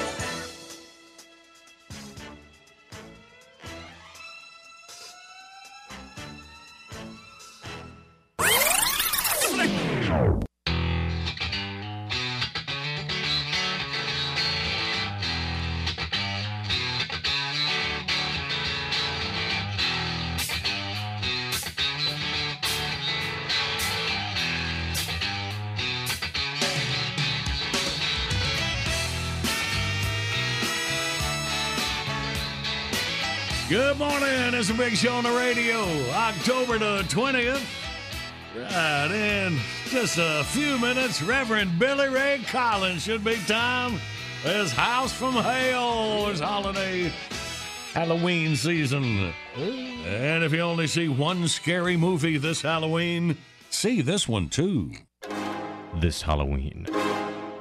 Speaker 2: It's a big show on the radio. October the 20th. Right in just a few minutes, Reverend Billy Ray Collins should be time. His house from hell is holiday Halloween season. And if you only see one scary movie this Halloween, see this one too.
Speaker 14: This Halloween,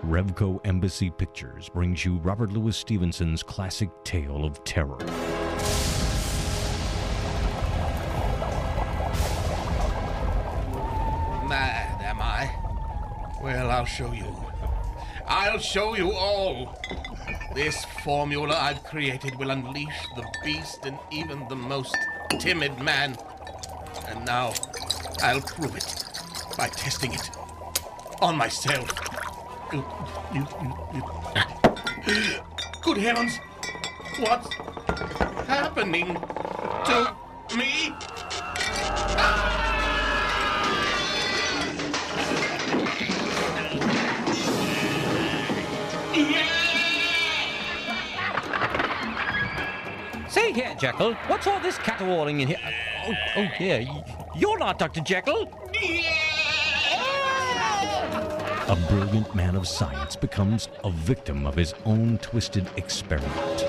Speaker 14: Revco Embassy Pictures brings you Robert Louis Stevenson's classic tale of terror.
Speaker 11: Well, I'll show you. I'll show you all. This formula I've created will unleash the beast in even the most timid man. And now, I'll prove it by testing it on myself. Good heavens! What's happening to me?
Speaker 8: Here, Jekyll. What's all this caterwauling in here? Oh, oh dear. Y- You're not Dr. Jekyll.
Speaker 14: A brilliant man of science becomes a victim of his own twisted experiment.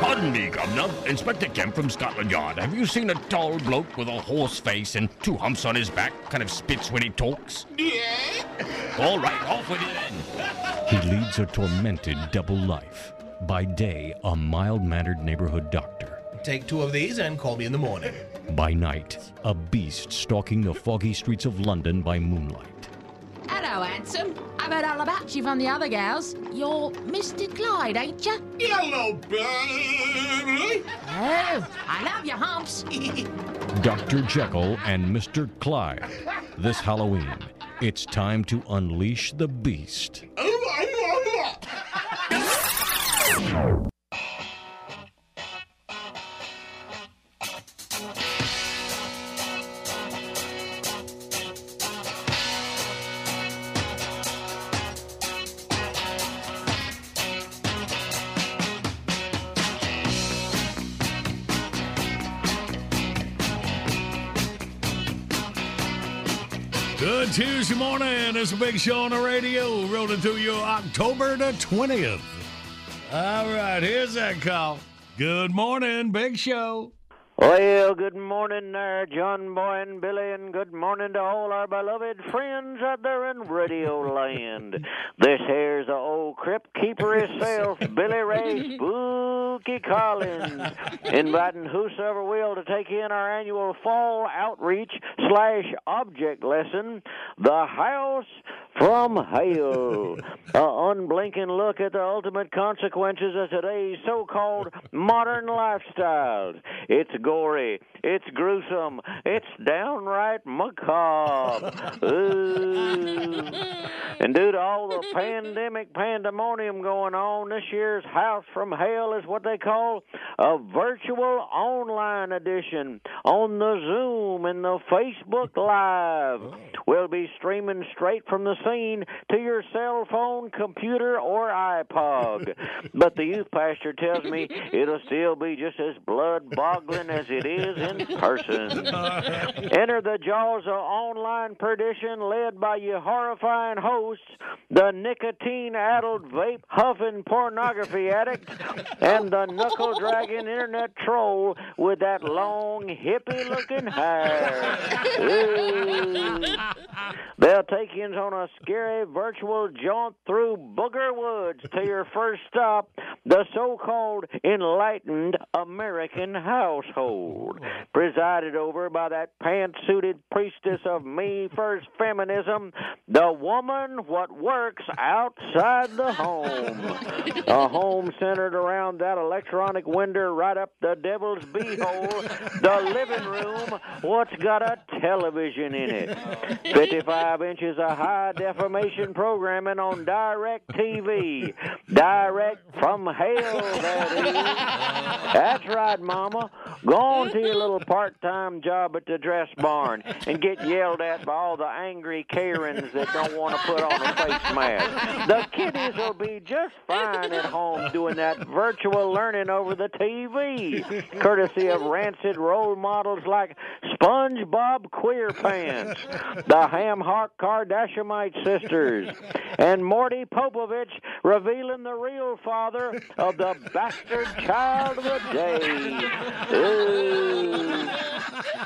Speaker 15: Pardon me, Governor. Inspector Kemp from Scotland Yard. Have you seen a tall bloke with a horse face and two humps on his back? Kind of spits when he talks? Yeah. All right, off with you then.
Speaker 14: He leads a tormented double life. By day, a mild mannered neighborhood doctor.
Speaker 11: Take two of these and call me in the morning.
Speaker 14: By night, a beast stalking the foggy streets of London by moonlight.
Speaker 16: Hello, handsome. I've heard all about you from the other gals. You're Mr. Clyde, ain't you?
Speaker 11: Hello, baby.
Speaker 16: Oh, I love your humps.
Speaker 14: Dr. Jekyll and Mr. Clyde. This Halloween, it's time to unleash the beast.
Speaker 2: Oh, Good Tuesday morning. It's a big show on the radio. Rolling through you October the 20th. All right, here's that call. Good morning, big show.
Speaker 17: Well, good morning there, John Boy and Billy, and good morning to all our beloved friends out there in Radio Land. This here's the old crypt keeper himself, Billy Ray Spooky Collins, inviting whosoever will to take in our annual fall outreach slash object lesson, The House from Hell. A unblinking look at the ultimate consequences of today's so-called modern lifestyles. It's gory, it's gruesome, it's downright macabre. Ooh. And due to all the pandemic pandemonium going on, this year's House from Hell is what they call a virtual online edition on the Zoom and the Facebook Live. Oh. We'll be streaming straight from the scene to your cell phone, computer, or iPod. But the youth pastor tells me it'll still be just as blood boggling as it is in person. Enter the jaws of online perdition led by your horrifying hosts, the nicotine addled vape huffing pornography addict, and the knuckle dragging internet troll with that long hippie looking hair. They'll take you on a scary virtual jaunt through Booger Woods to your first stop, the so called enlightened American household, presided over by that pantsuited priestess of me first feminism, the woman what works outside the home. A home centered around that electronic window right up the devil's beehole, the living room what's got a television in it. 55 inches of high definition programming on direct TV. Direct from hell, that is. That's right, Mama. Go on to your little part time job at the dress barn and get yelled at by all the angry Karens that don't want to put on a face mask. The kiddies will be just fine at home doing that virtual learning over the TV, courtesy of rancid role models like SpongeBob Queer Pants, the Ham Hock Kardashianite sisters, and Morty Popovich revealing the real father of the bastard child of the day. Ooh.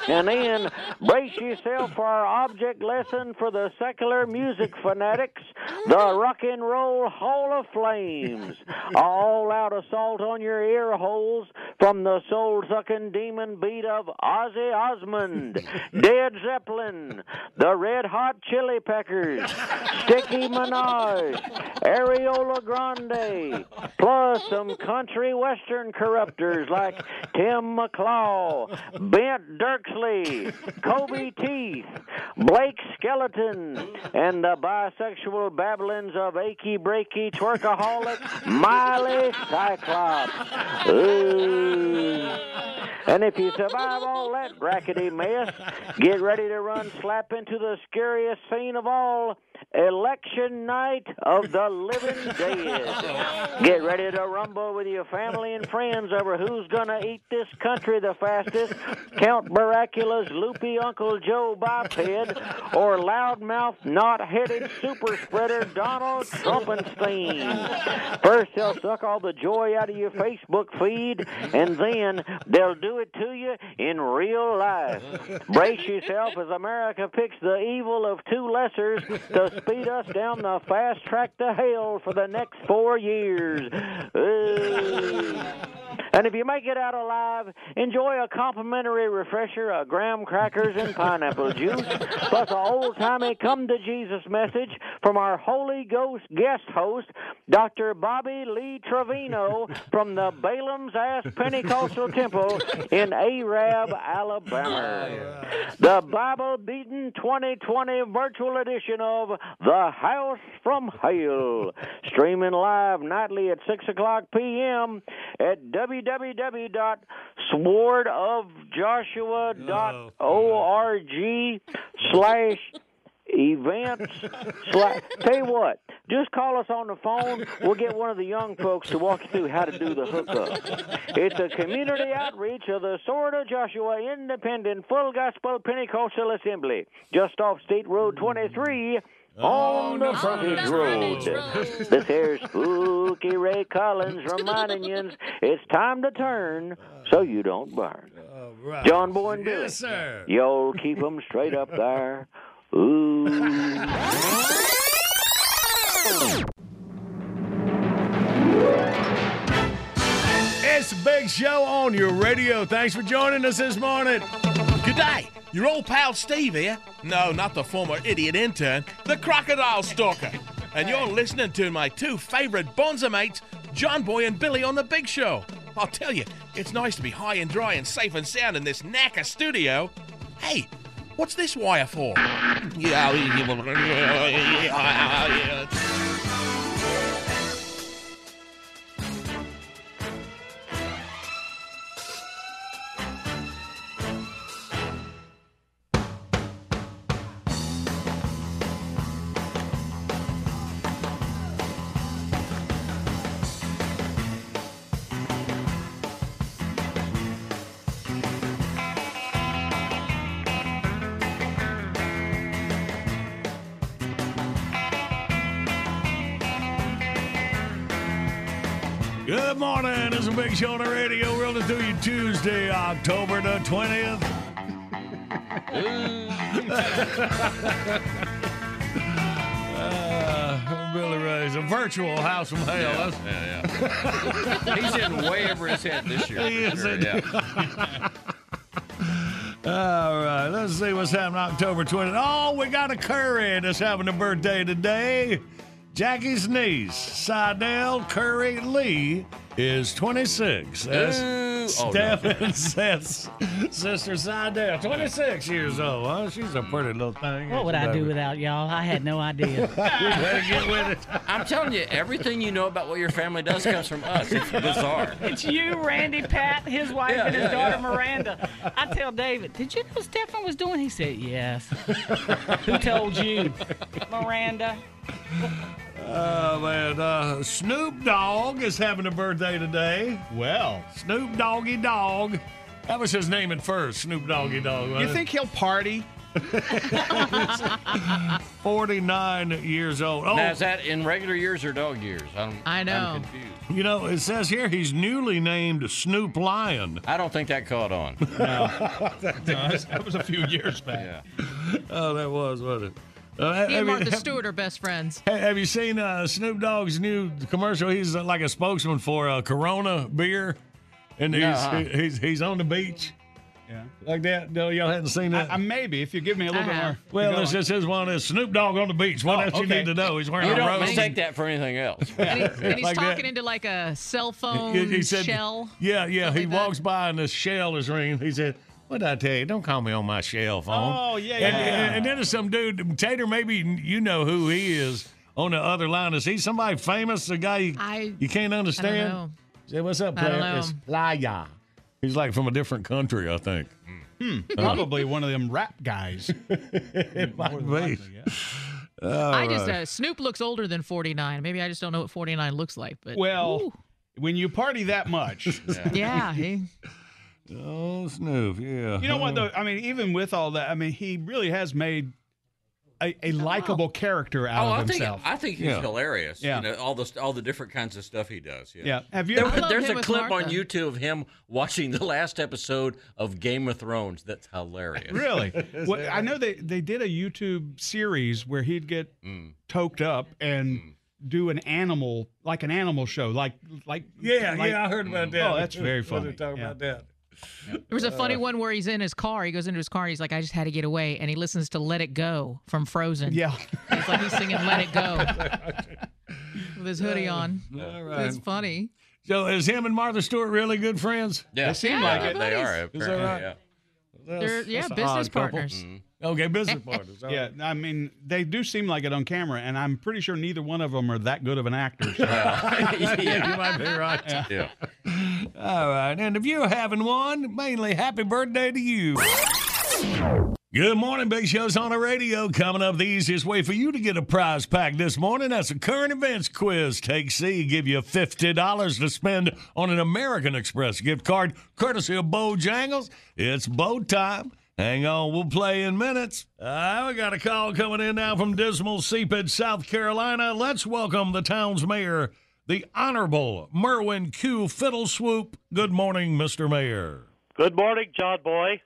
Speaker 17: And then brace yourself for our object lesson for the secular music fanatics, the Rock and Roll Hall of Flames. All out assault on your ear holes from the soul sucking demon beat of Ozzy Osmond, Dead Zeppelin, the Red Hot Chili Peckers, Sticky Minaj, Areola Grande, plus some country western corruptors like Tim McClaw, Bent Dirksley, Kobe Teeth, Blake Skeleton, and the bisexual babblings of achy breaky twerkaholic Miley Cyclops. Ooh. And if you survive all that brackety mess, get ready to run slap into the scariest scene of all election night of the living dead. Get ready to rumble with your family and friends over who's gonna eat this country the fastest. Count Baracula's loopy Uncle Joe biped or loudmouth knot-headed super spreader Donald Trumpenstein. First, they'll suck all the joy out of your Facebook feed, and then they'll do it to you in real life. Brace yourself as America picks the evil of two lessers to speed us down the fast track to hell for the next four years. And if you make it out alive, enjoy a complimentary refresher of graham crackers and pineapple juice, plus an old timey come to Jesus message from our Holy Ghost guest host, Dr. Bobby Lee Trevino from the Balaam's Ass Pentecostal Temple in Arab, Alabama. Oh, the Bible beaten 2020 virtual edition of The House from Hell, streaming live nightly at 6 o'clock p.m. at www.swordofjoshua.org slash events tell you what just call us on the phone. We'll get one of the young folks to walk you through how to do the hookup. It's a community outreach of the sword of joshua independent full gospel pentecostal assembly just off state road 23 on the frontage road. This here's Spooky Ray Collins reminding you it's time to turn so you don't burn.
Speaker 2: Right.
Speaker 17: John Boy and Billy.
Speaker 2: Yes, sir.
Speaker 17: Y'all keep 'em straight up there. Ooh.
Speaker 2: It's the big show on your radio. Thanks for joining us this morning.
Speaker 11: Good day. Your old pal Steve here. No, not the former idiot intern, the crocodile stalker. And you're listening to my two favorite bonza mates, John Boy and Billy on the Big Show. I'll tell you, it's nice to be high and dry and safe and sound in this knacker studio. Hey, what's this wire for?
Speaker 2: big show on the radio. Rolling through you Tuesday, October the 20th. uh, Billy Ray's a virtual house from hell.
Speaker 8: Yeah,
Speaker 2: That's-
Speaker 8: yeah, yeah. He's in way over his head this year.
Speaker 2: He is,
Speaker 8: sure, yeah.
Speaker 2: All right, let's see what's happening October 20th. Oh, we got a Curry that's having a birthday today. Jackie's niece, Sydel Curry Lee, is 26. That's
Speaker 8: Ooh, oh, no.
Speaker 2: And Seth's sister, Sidell, 26 years old. Huh? She's a pretty little thing.
Speaker 13: What would I do without y'all? I had no idea.
Speaker 2: Better get with it.
Speaker 8: I'm telling you, everything you know about what your family does comes from us. It's bizarre.
Speaker 13: It's you, Randy, Pat, his wife,
Speaker 8: Yeah,
Speaker 13: and his
Speaker 8: yeah,
Speaker 13: daughter
Speaker 8: yeah.
Speaker 13: Miranda. I tell David, did you know Stefan was doing? He said, yes. Who told you? Miranda.
Speaker 2: Oh, man. Uh, Snoop Dogg is having a birthday today.
Speaker 6: Well,
Speaker 2: Snoop Doggy Dog. That was his name at first, Snoop Doggy Dog.
Speaker 6: you think he'll party?
Speaker 2: 49 years old. Oh,
Speaker 8: Now, is that in regular years or dog years? I'm,
Speaker 5: I know.
Speaker 8: I'm confused.
Speaker 2: you know, it says here he's newly named Snoop Lion.
Speaker 8: I don't think that caught on.
Speaker 6: that was a few years back.
Speaker 8: Yeah.
Speaker 2: Oh, that was, wasn't it? Uh,
Speaker 5: He
Speaker 2: have,
Speaker 5: and
Speaker 2: you,
Speaker 5: Martha
Speaker 2: have-
Speaker 5: Stewart are best friends.
Speaker 2: have you seen uh, Snoop Dogg's new commercial? He's uh, like a spokesman for uh, Corona beer, and he's,
Speaker 8: No, huh?
Speaker 2: he's he's on the beach
Speaker 6: Yeah.
Speaker 2: like that. No, y'all hadn't seen that.
Speaker 6: I, I maybe if you give me a little
Speaker 5: I
Speaker 6: bit
Speaker 5: have.
Speaker 6: more.
Speaker 2: well,
Speaker 6: Go
Speaker 2: this
Speaker 6: on.
Speaker 2: is his one. Is Snoop Dogg on the beach? What
Speaker 6: Oh,
Speaker 2: else you need to know? He's wearing
Speaker 8: You
Speaker 2: a
Speaker 8: don't
Speaker 2: rose.
Speaker 8: mistake that for anything else.
Speaker 5: And, he, and he's
Speaker 2: Like that.
Speaker 5: talking into like a cell phone
Speaker 2: He- he said-
Speaker 5: shell.
Speaker 2: Yeah, yeah. He
Speaker 5: Something like that.
Speaker 2: walks by and the shell is ringing. He said, "What did I tell you? Don't call me on my shell phone."
Speaker 6: Oh, yeah,
Speaker 2: And,
Speaker 6: yeah,
Speaker 2: and,
Speaker 6: yeah.
Speaker 2: and then there's some dude, Tater. Maybe you know who he is on the other line. Is he somebody famous? A guy you,
Speaker 5: I-
Speaker 2: you can't understand?
Speaker 5: know.
Speaker 2: Say, what's up,
Speaker 5: I don't
Speaker 2: player?
Speaker 5: know.
Speaker 2: It's Laya. He's like from a different country, I think. Hmm. Hmm. Uh-huh.
Speaker 6: Probably one of them rap guys.
Speaker 2: it might be.
Speaker 6: likely, yeah.
Speaker 5: I just uh, Snoop looks older than 49. Maybe I just don't know what 49 looks like. But
Speaker 6: Well,
Speaker 5: ooh,
Speaker 6: when you party that much,
Speaker 5: yeah, he,
Speaker 2: Oh, Snoop, yeah.
Speaker 6: You know what though? I mean, even with all that, I mean, he really has made a, a likable character out
Speaker 8: oh,
Speaker 6: of
Speaker 8: I think
Speaker 6: himself.
Speaker 8: I think he's
Speaker 6: Yeah.
Speaker 8: hilarious.
Speaker 6: Yeah.
Speaker 8: You know, all the all the different kinds of stuff he does. Yeah.
Speaker 6: Yeah. Have you
Speaker 8: There-
Speaker 6: ever- love
Speaker 8: there's
Speaker 6: him
Speaker 8: a
Speaker 6: with
Speaker 8: clip on
Speaker 6: Martha.
Speaker 8: YouTube of him watching the last episode of Game of Thrones. That's hilarious.
Speaker 6: Really? well, I know they, they did a YouTube series where he'd get
Speaker 8: Mm.
Speaker 6: toked up and do an animal like an animal show, like like
Speaker 2: Yeah,
Speaker 6: like-
Speaker 2: yeah, I heard about that.
Speaker 6: Oh, that's very
Speaker 2: Wasn't
Speaker 6: funny.
Speaker 2: talking
Speaker 6: Yeah.
Speaker 2: about that.
Speaker 5: There was a funny one where he's in his car. He goes into his car. And he's like, I just had to get away, and he listens to "Let It Go" from Frozen.
Speaker 6: Yeah,
Speaker 5: it's like he's singing "Let It Go" with his hoodie on.
Speaker 2: All right.
Speaker 5: It's funny.
Speaker 2: So is him and Martha Stewart really good friends?
Speaker 8: Yeah. They seem
Speaker 5: like it.
Speaker 8: They are.
Speaker 2: Is that right?
Speaker 8: yeah.
Speaker 5: They're yeah,
Speaker 2: That's an
Speaker 5: business
Speaker 2: odd couple. Mm-hmm.
Speaker 5: Partners.
Speaker 2: Okay, business partners. all
Speaker 6: Yeah,
Speaker 2: right.
Speaker 6: I mean, they do seem like it on camera, and I'm pretty sure neither one of them are that good of an actor. so-
Speaker 2: yeah, you might be right.
Speaker 8: Yeah.
Speaker 2: All right, and if you're having one, mainly happy birthday to you. Good morning, Big Show's on the radio. Coming up, the easiest way for you to get a prize pack this morning. That's a current events quiz. Take C, give you $50 to spend on an American Express gift card, courtesy of Bojangles. It's bow time. Hang on, we'll play in minutes. Uh, we got a call coming in now from Dismal Seepage, South Carolina. Let's welcome the town's mayor, the Honorable Merwin Q. Fiddle Swoop. Good morning, Mr. Mayor.
Speaker 18: Good morning, John Boy.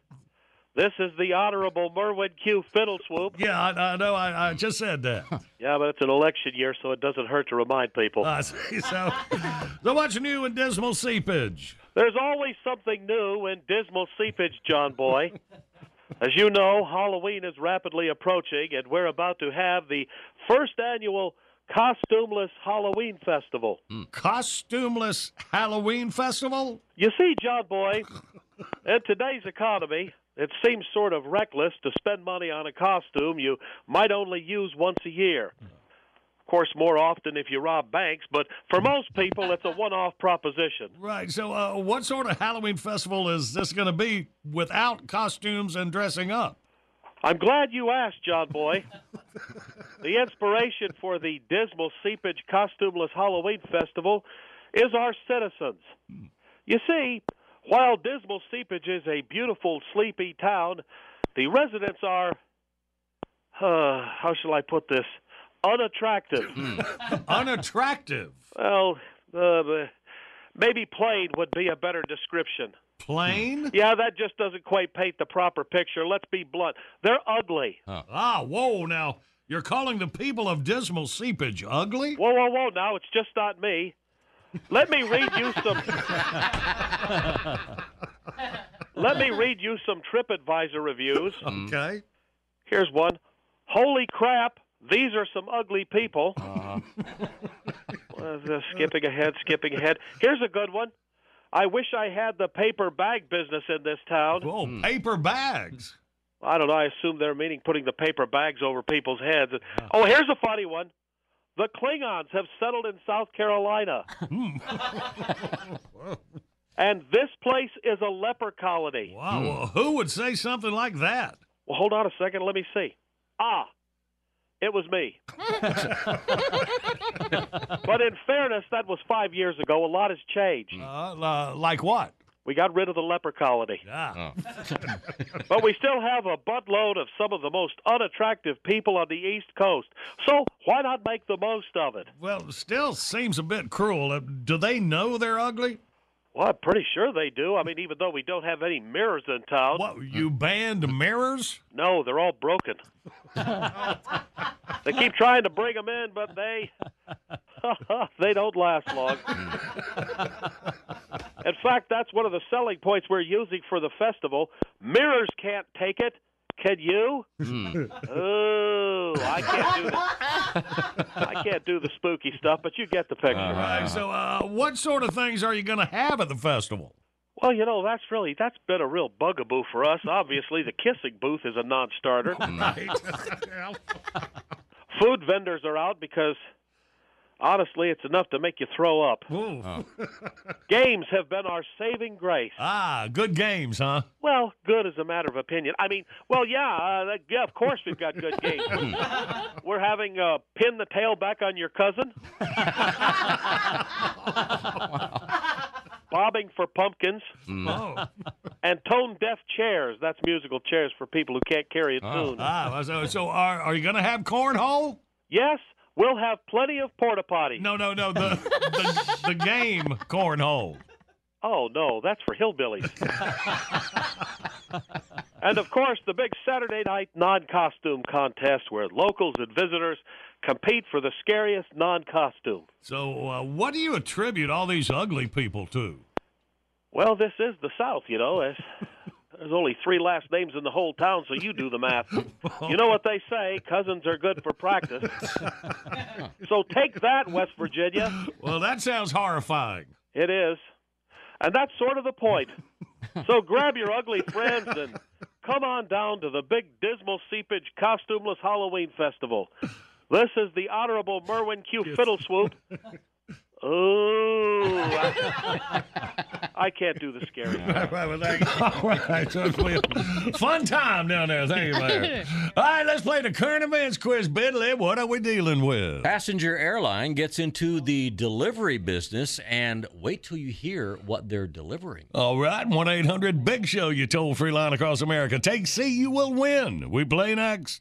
Speaker 18: This is the Honorable Merwin Q. Fiddle Swoop.
Speaker 2: Yeah, I, I know. I, I just said that.
Speaker 18: Yeah, but it's an election year, so it doesn't hurt to remind people.
Speaker 2: I see. So, so what's new in Dismal Seepage?
Speaker 18: There's always something new in dismal seepage, John Boy. As you know, Halloween is rapidly approaching, and we're about to have the first annual Costumeless Halloween Festival. Hmm.
Speaker 2: Costumeless Halloween Festival?
Speaker 18: You see, John Boy, in today's economy, it seems sort of reckless to spend money on a costume you might only use once a year. Of course, more often if you rob banks, but for most people, it's a one off proposition.
Speaker 2: Right. So, uh, what sort of Halloween festival is this going to be without costumes and dressing up?
Speaker 18: I'm glad you asked, John Boy. the inspiration for the Dismal Seepage Costumeless Halloween Festival is our citizens. You see, while Dismal Seepage is a beautiful, sleepy town, the residents are, uh, how shall I put this, unattractive.
Speaker 2: Unattractive.
Speaker 18: Well, uh, maybe plain would be a better description.
Speaker 2: Plain?
Speaker 18: Yeah, that just doesn't quite paint the proper picture. Let's be blunt. They're ugly.
Speaker 2: Ah, whoa! Now you're calling the people of Dismal Seepage ugly?
Speaker 18: Whoa, whoa, whoa! Now it's just not me. Let me read you some. Let me read you some TripAdvisor reviews.
Speaker 2: Okay.
Speaker 18: Here's one. Holy crap! These are some ugly people.
Speaker 2: Uh-huh.
Speaker 18: Uh, skipping ahead, skipping ahead. Here's a good one. I wish I had the paper bag business in this town.
Speaker 2: Whoa, paper bags.
Speaker 18: I don't know. I assume they're meaning putting the paper bags over people's heads. Oh, here's a funny one. The Klingons have settled in South Carolina. and this place is a leper colony.
Speaker 2: Wow. Well, who would say something like that?
Speaker 18: Well, hold on a second. Let me see. Ah, it was me. but in fairness, that was five years ago. A lot has changed.
Speaker 2: Uh, uh, like what?
Speaker 18: We got rid of the leper colony.
Speaker 2: Ah.
Speaker 18: but we still have a buttload of some of the most unattractive people on the East Coast. So why not make the most of it?
Speaker 2: Well, still seems a bit cruel. Uh, do they know they're ugly?
Speaker 18: Well, I'm pretty sure they do. I mean, even though we don't have any mirrors in town.
Speaker 2: What, you banned mirrors?
Speaker 18: No, they're all broken. they keep trying to bring them in, but they they don't last long. in fact, that's one of the selling points we're using for the festival. Mirrors can't take it. Can you? Oh, I can't do the I can't do the spooky stuff, but you get the picture.
Speaker 2: All right. So, uh, what sort of things are you going to have at the festival?
Speaker 18: Well, you know, that's really that's been a real bugaboo for us. Obviously, the kissing booth is a non-starter.
Speaker 2: Right.
Speaker 18: Food vendors are out because Honestly, it's enough to make you throw up. Games have been our saving grace.
Speaker 2: Ah, good games, huh?
Speaker 18: Well, good is a matter of opinion. I mean, well, yeah, uh, that- yeah. Of course, we've got good games. We're having uh, pin the tail back on your cousin. Bobbing for pumpkins.
Speaker 2: Oh.
Speaker 18: And tone deaf chairs. That's musical chairs for people who can't carry a tune.
Speaker 2: Ah, so, so are, are you going to have cornhole?
Speaker 18: Yes, we'll have plenty of porta potty.
Speaker 2: No, no, no. The, the, the game cornhole.
Speaker 18: Oh no, that's for hillbillies. and of course, the big Saturday night non-costume contest where locals and visitors compete for the scariest non-costume.
Speaker 2: So, uh, what do you attribute all these ugly people to?
Speaker 18: Well, this is the South, you know. There's, only three last names in the whole town, so you do the math. You know what they say: cousins are good for practice. so take that, West Virginia.
Speaker 2: Well, that sounds horrifying.
Speaker 18: It is. And that's sort of the point. So grab your ugly friends and come on down to the big Dismal Seepage Costumeless Halloween Festival. This is the Honorable Merwin Q. Fiddle Swoop. Ooh. I, I can't do the scary.
Speaker 2: All right, well, thank you. All right, so it's a fun time down there. Thank you, Mayor. All right, let's play the current events quiz. Bidley, what are we dealing with?
Speaker 8: Passenger airline gets into the delivery business, and wait till you hear what they're delivering.
Speaker 2: All right, 1 800 Big Show, you toll free line across America. Take C, you will win. We play next.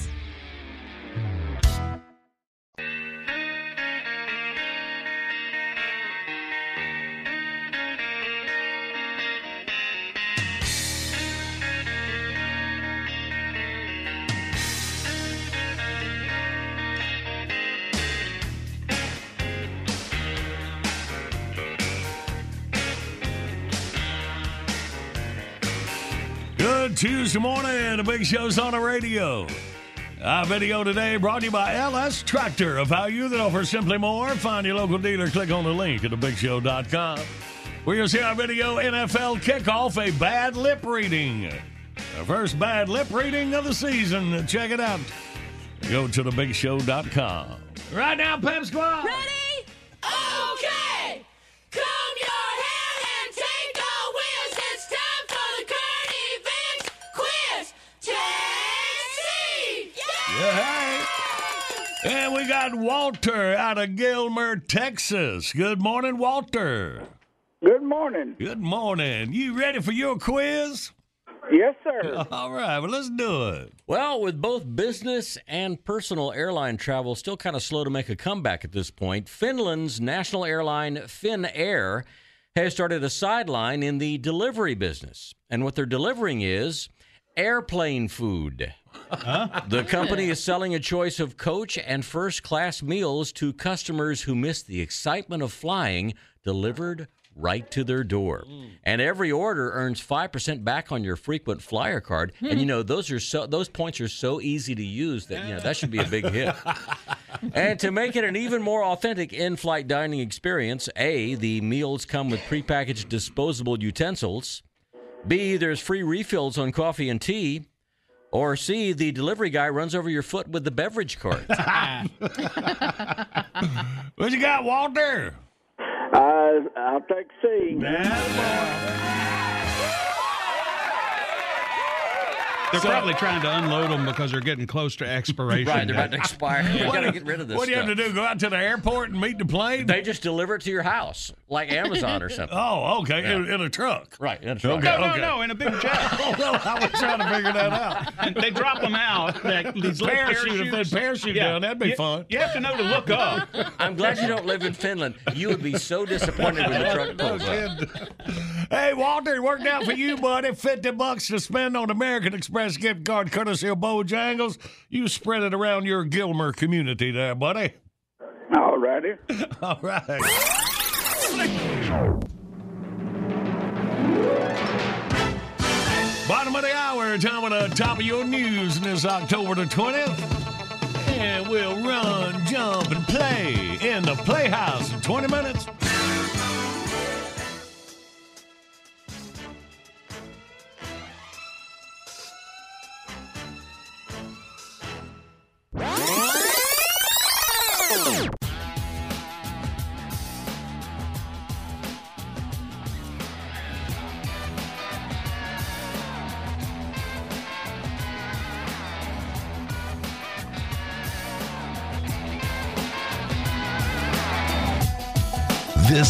Speaker 2: Tuesday morning. The big show's on the radio. Our video today brought to you by LS Tractor, a value that offers simply more. Find your local dealer. Click on the link at thebigshow.com. We're going to see our video NFL kickoff, a bad lip reading. The first bad lip reading of the season. Check it out. Go to thebigshow.com. Right now, Pep Squad.
Speaker 9: Ready? And
Speaker 2: we got Walter out of Gilmer, Texas. Good morning, Walter.
Speaker 10: Good morning.
Speaker 2: Good morning. You ready for your quiz?
Speaker 10: Yes, sir.
Speaker 2: All right, well, let's do it.
Speaker 7: Well, with both business and personal airline travel still kind of slow to make a comeback at this point, Finland's national airline Finnair has started a sideline in the delivery business. And what they're delivering is airplane food. The company is selling a choice of coach and first class meals to customers who miss the excitement of flying delivered right to their door. And every order earns 5% back on your frequent flyer card. And you know, those are so those points are so easy to use that you know that should be a big hit. and to make it an even more authentic in-flight dining experience, A, the meals come with prepackaged disposable utensils. B, there's free refills on coffee and tea. Or C, the delivery guy runs over your foot with the beverage cart.
Speaker 2: What you got, Walter?
Speaker 10: Uh, I'll take C.
Speaker 6: They're probably trying to unload them because they're getting close to expiration.
Speaker 7: Right, they're about to expire. You
Speaker 2: What-
Speaker 7: gotta get rid of this
Speaker 2: What do you have to do? Go out to the airport and meet the plane?
Speaker 7: They just deliver it to your house, like Amazon or something.
Speaker 2: Oh, okay. In, in a truck.
Speaker 7: Right, in a truck.
Speaker 2: Okay,
Speaker 6: No, no,
Speaker 2: okay.
Speaker 6: no, in a big jet.
Speaker 2: oh, well, I was trying to figure that out.
Speaker 6: And they drop them out. Like these
Speaker 2: Parachute, if
Speaker 6: parachutes.
Speaker 2: they parachute down, that'd be
Speaker 6: You-
Speaker 2: fun.
Speaker 6: You have to know to look up.
Speaker 7: I'm glad you don't live in Finland. You would be so disappointed when the truck
Speaker 2: No
Speaker 7: pulls up.
Speaker 2: kidding. Hey, Walter, it worked out for you, buddy. 50 bucks to spend on American Express gift card courtesy of Bojangles. You spread it around your Gilmer community there, buddy.
Speaker 10: All righty.
Speaker 2: All right. Bottom of the hour, time of the top of your news, and it's October the 20th. And we'll run, jump, and play in the Playhouse in 20 minutes.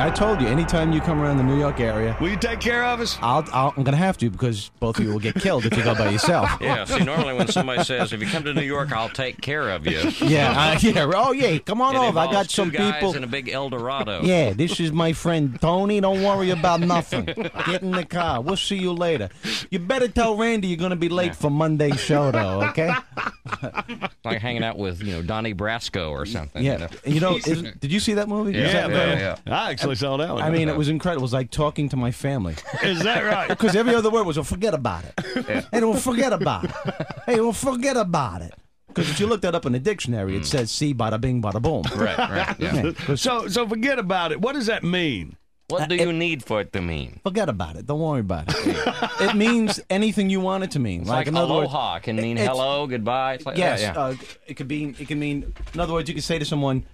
Speaker 19: I told you, anytime you come around the New York area,
Speaker 2: will you take care of us?
Speaker 19: I'll, I'll, I'm going to have to because both of you will get killed if you go by yourself.
Speaker 7: Yeah, see, normally when somebody says, if you come to New York, I'll take care of you.
Speaker 19: Yeah, uh, yeah. Oh, yeah. Come on
Speaker 7: It
Speaker 19: over. I got
Speaker 7: two
Speaker 19: some
Speaker 7: guys
Speaker 19: people.
Speaker 7: in a big El Dorado.
Speaker 19: Yeah, this is my friend Tony. Don't worry about nothing. Get in the car. We'll see you later. You better tell Randy you're going to be late for Monday's show, though. Okay?
Speaker 7: Like hanging out with, you know, Donnie Brasco or something.
Speaker 19: Yeah. You know, is, did you see that movie?
Speaker 7: Yeah,
Speaker 19: Is that
Speaker 7: yeah, yeah.
Speaker 2: I actually saw that one.
Speaker 19: I mean, it was incredible. It was like talking to my family.
Speaker 2: Is that right?
Speaker 19: Because every other word was, "Oh, forget about it." Hey, don't forget about it. Hey, don't forget about it. Because if you look that up in the dictionary, it says "see, bada bing, bada boom."
Speaker 7: Right, right, yeah.
Speaker 2: So, so forget about it. What does that mean?
Speaker 7: What do you need for it to mean?
Speaker 19: Forget about it. Don't worry about it. it means anything you want it to mean.
Speaker 7: It's like,
Speaker 19: in other words,
Speaker 7: can mean
Speaker 19: it's-
Speaker 7: hello, goodbye. It's like
Speaker 19: yes,
Speaker 7: that, yeah.
Speaker 19: uh, it could be. It can mean. In other words, you could say to someone,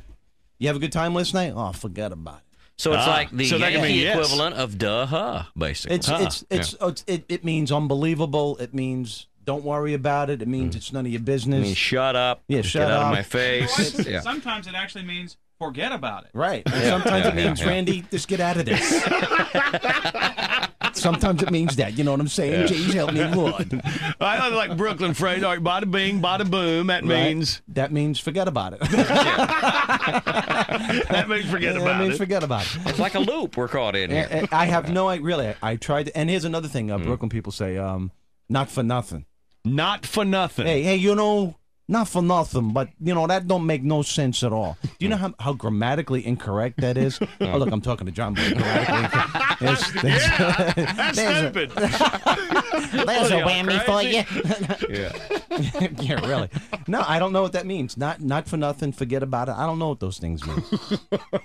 Speaker 19: "You have a good time last night." Oh, forget about it.
Speaker 7: So it's
Speaker 19: Ah,
Speaker 7: like the
Speaker 19: so
Speaker 7: Yankee
Speaker 19: mean yes.
Speaker 7: equivalent of duh huh, basically.
Speaker 19: It's it's it's, oh, it's it, it means unbelievable. It means don't worry about it. It means it's none of your business.
Speaker 7: I mean, shut up.
Speaker 19: Yeah,
Speaker 7: Get
Speaker 19: shut
Speaker 7: out of my face. yeah.
Speaker 6: Sometimes it actually means forget about it.
Speaker 19: Right. And
Speaker 7: Yeah,
Speaker 19: sometimes
Speaker 7: yeah,
Speaker 19: it means,
Speaker 7: yeah, yeah.
Speaker 19: Randy, just get out of this. sometimes it means that. You know what I'm saying?
Speaker 2: Yeah.
Speaker 19: Jeez, help me, Lord.
Speaker 2: I like Brooklyn phrase. All right, bada bing, bada boom. That
Speaker 19: Right?
Speaker 2: means
Speaker 19: That means forget about it.
Speaker 2: that means forget
Speaker 19: that
Speaker 2: about that
Speaker 19: means
Speaker 2: it.
Speaker 19: forget about it.
Speaker 7: It's like a loop we're caught in here.
Speaker 19: And- and I have no idea. Really, I, I tried. To, and here's another thing
Speaker 2: Mm.
Speaker 19: uh, Brooklyn people say um, not for nothing.
Speaker 2: Not for nothing.
Speaker 19: Hey, hey, you know, not for nothing, but, you know, that don't make no sense at all. Do you know how, how grammatically incorrect that is? oh, look, I'm talking to John Boy. Grammatically incorrect. There's- there's-
Speaker 2: That's
Speaker 19: a-
Speaker 2: stupid.
Speaker 19: There's a whammy for you.
Speaker 2: yeah.
Speaker 19: yeah, really. No, I don't know what that means. Not not for nothing. Forget about it. I don't know what those things mean.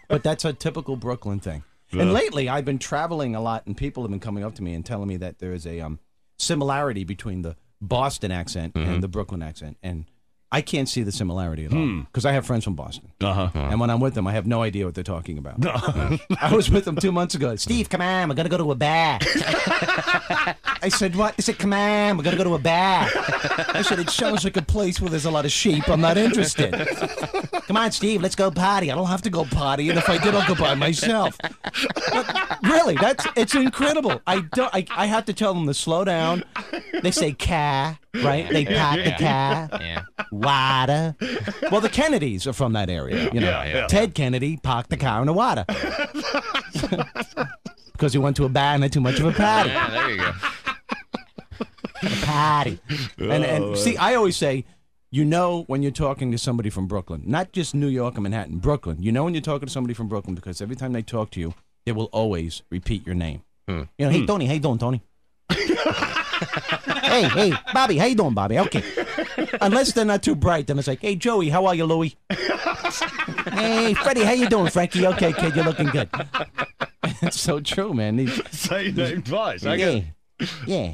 Speaker 19: but that's a typical Brooklyn thing.
Speaker 2: Yeah.
Speaker 19: And lately, I've been traveling a lot, and people have been coming up to me and telling me that there is a um, similarity between the Boston accent
Speaker 2: Mm-hmm.
Speaker 19: and the Brooklyn accent. And I can't see the similarity at all hmm. because I have friends from Boston,
Speaker 2: uh-huh.
Speaker 19: and when I'm with them, I have no idea what they're talking about. I was with them two months ago. Steve, come on, we're gonna go to a bar. I said, what? They said, come on, we're gonna go to a bar. I said, it sounds like a place where there's a lot of sheep. I'm not interested. Come on, Steve, let's go party. I don't have to go party, and if I did, I'll go by myself. But really, that's it's incredible. I don't. I, I have to tell them to slow down. They say car, right? They park the car.
Speaker 8: Yeah.
Speaker 19: Water. Well, the Kennedys are from that area. You know,
Speaker 8: Yeah, yeah.
Speaker 19: Ted Kennedy parked the car in the water because he went to a bar and had too much of a party.
Speaker 8: Yeah, there you go.
Speaker 19: A party. And,
Speaker 2: Oh,
Speaker 19: and see, I always say, you know, when you're talking to somebody from Brooklyn, not just New York or Manhattan, Brooklyn. You know when you're talking to somebody from Brooklyn because every time they talk to you, they will always repeat your name. Hmm. You know, hey hmm. Tony, hey, doing, Tony? hey, hey, Bobby, how you doing, Bobby? Okay. Unless they're not too bright, then it's like, hey Joey, how are you, Louie? hey Freddie, how you doing, Frankie? Okay, kid, you're looking good. That's so true, man. These,
Speaker 2: Say name twice. I
Speaker 19: yeah, yeah.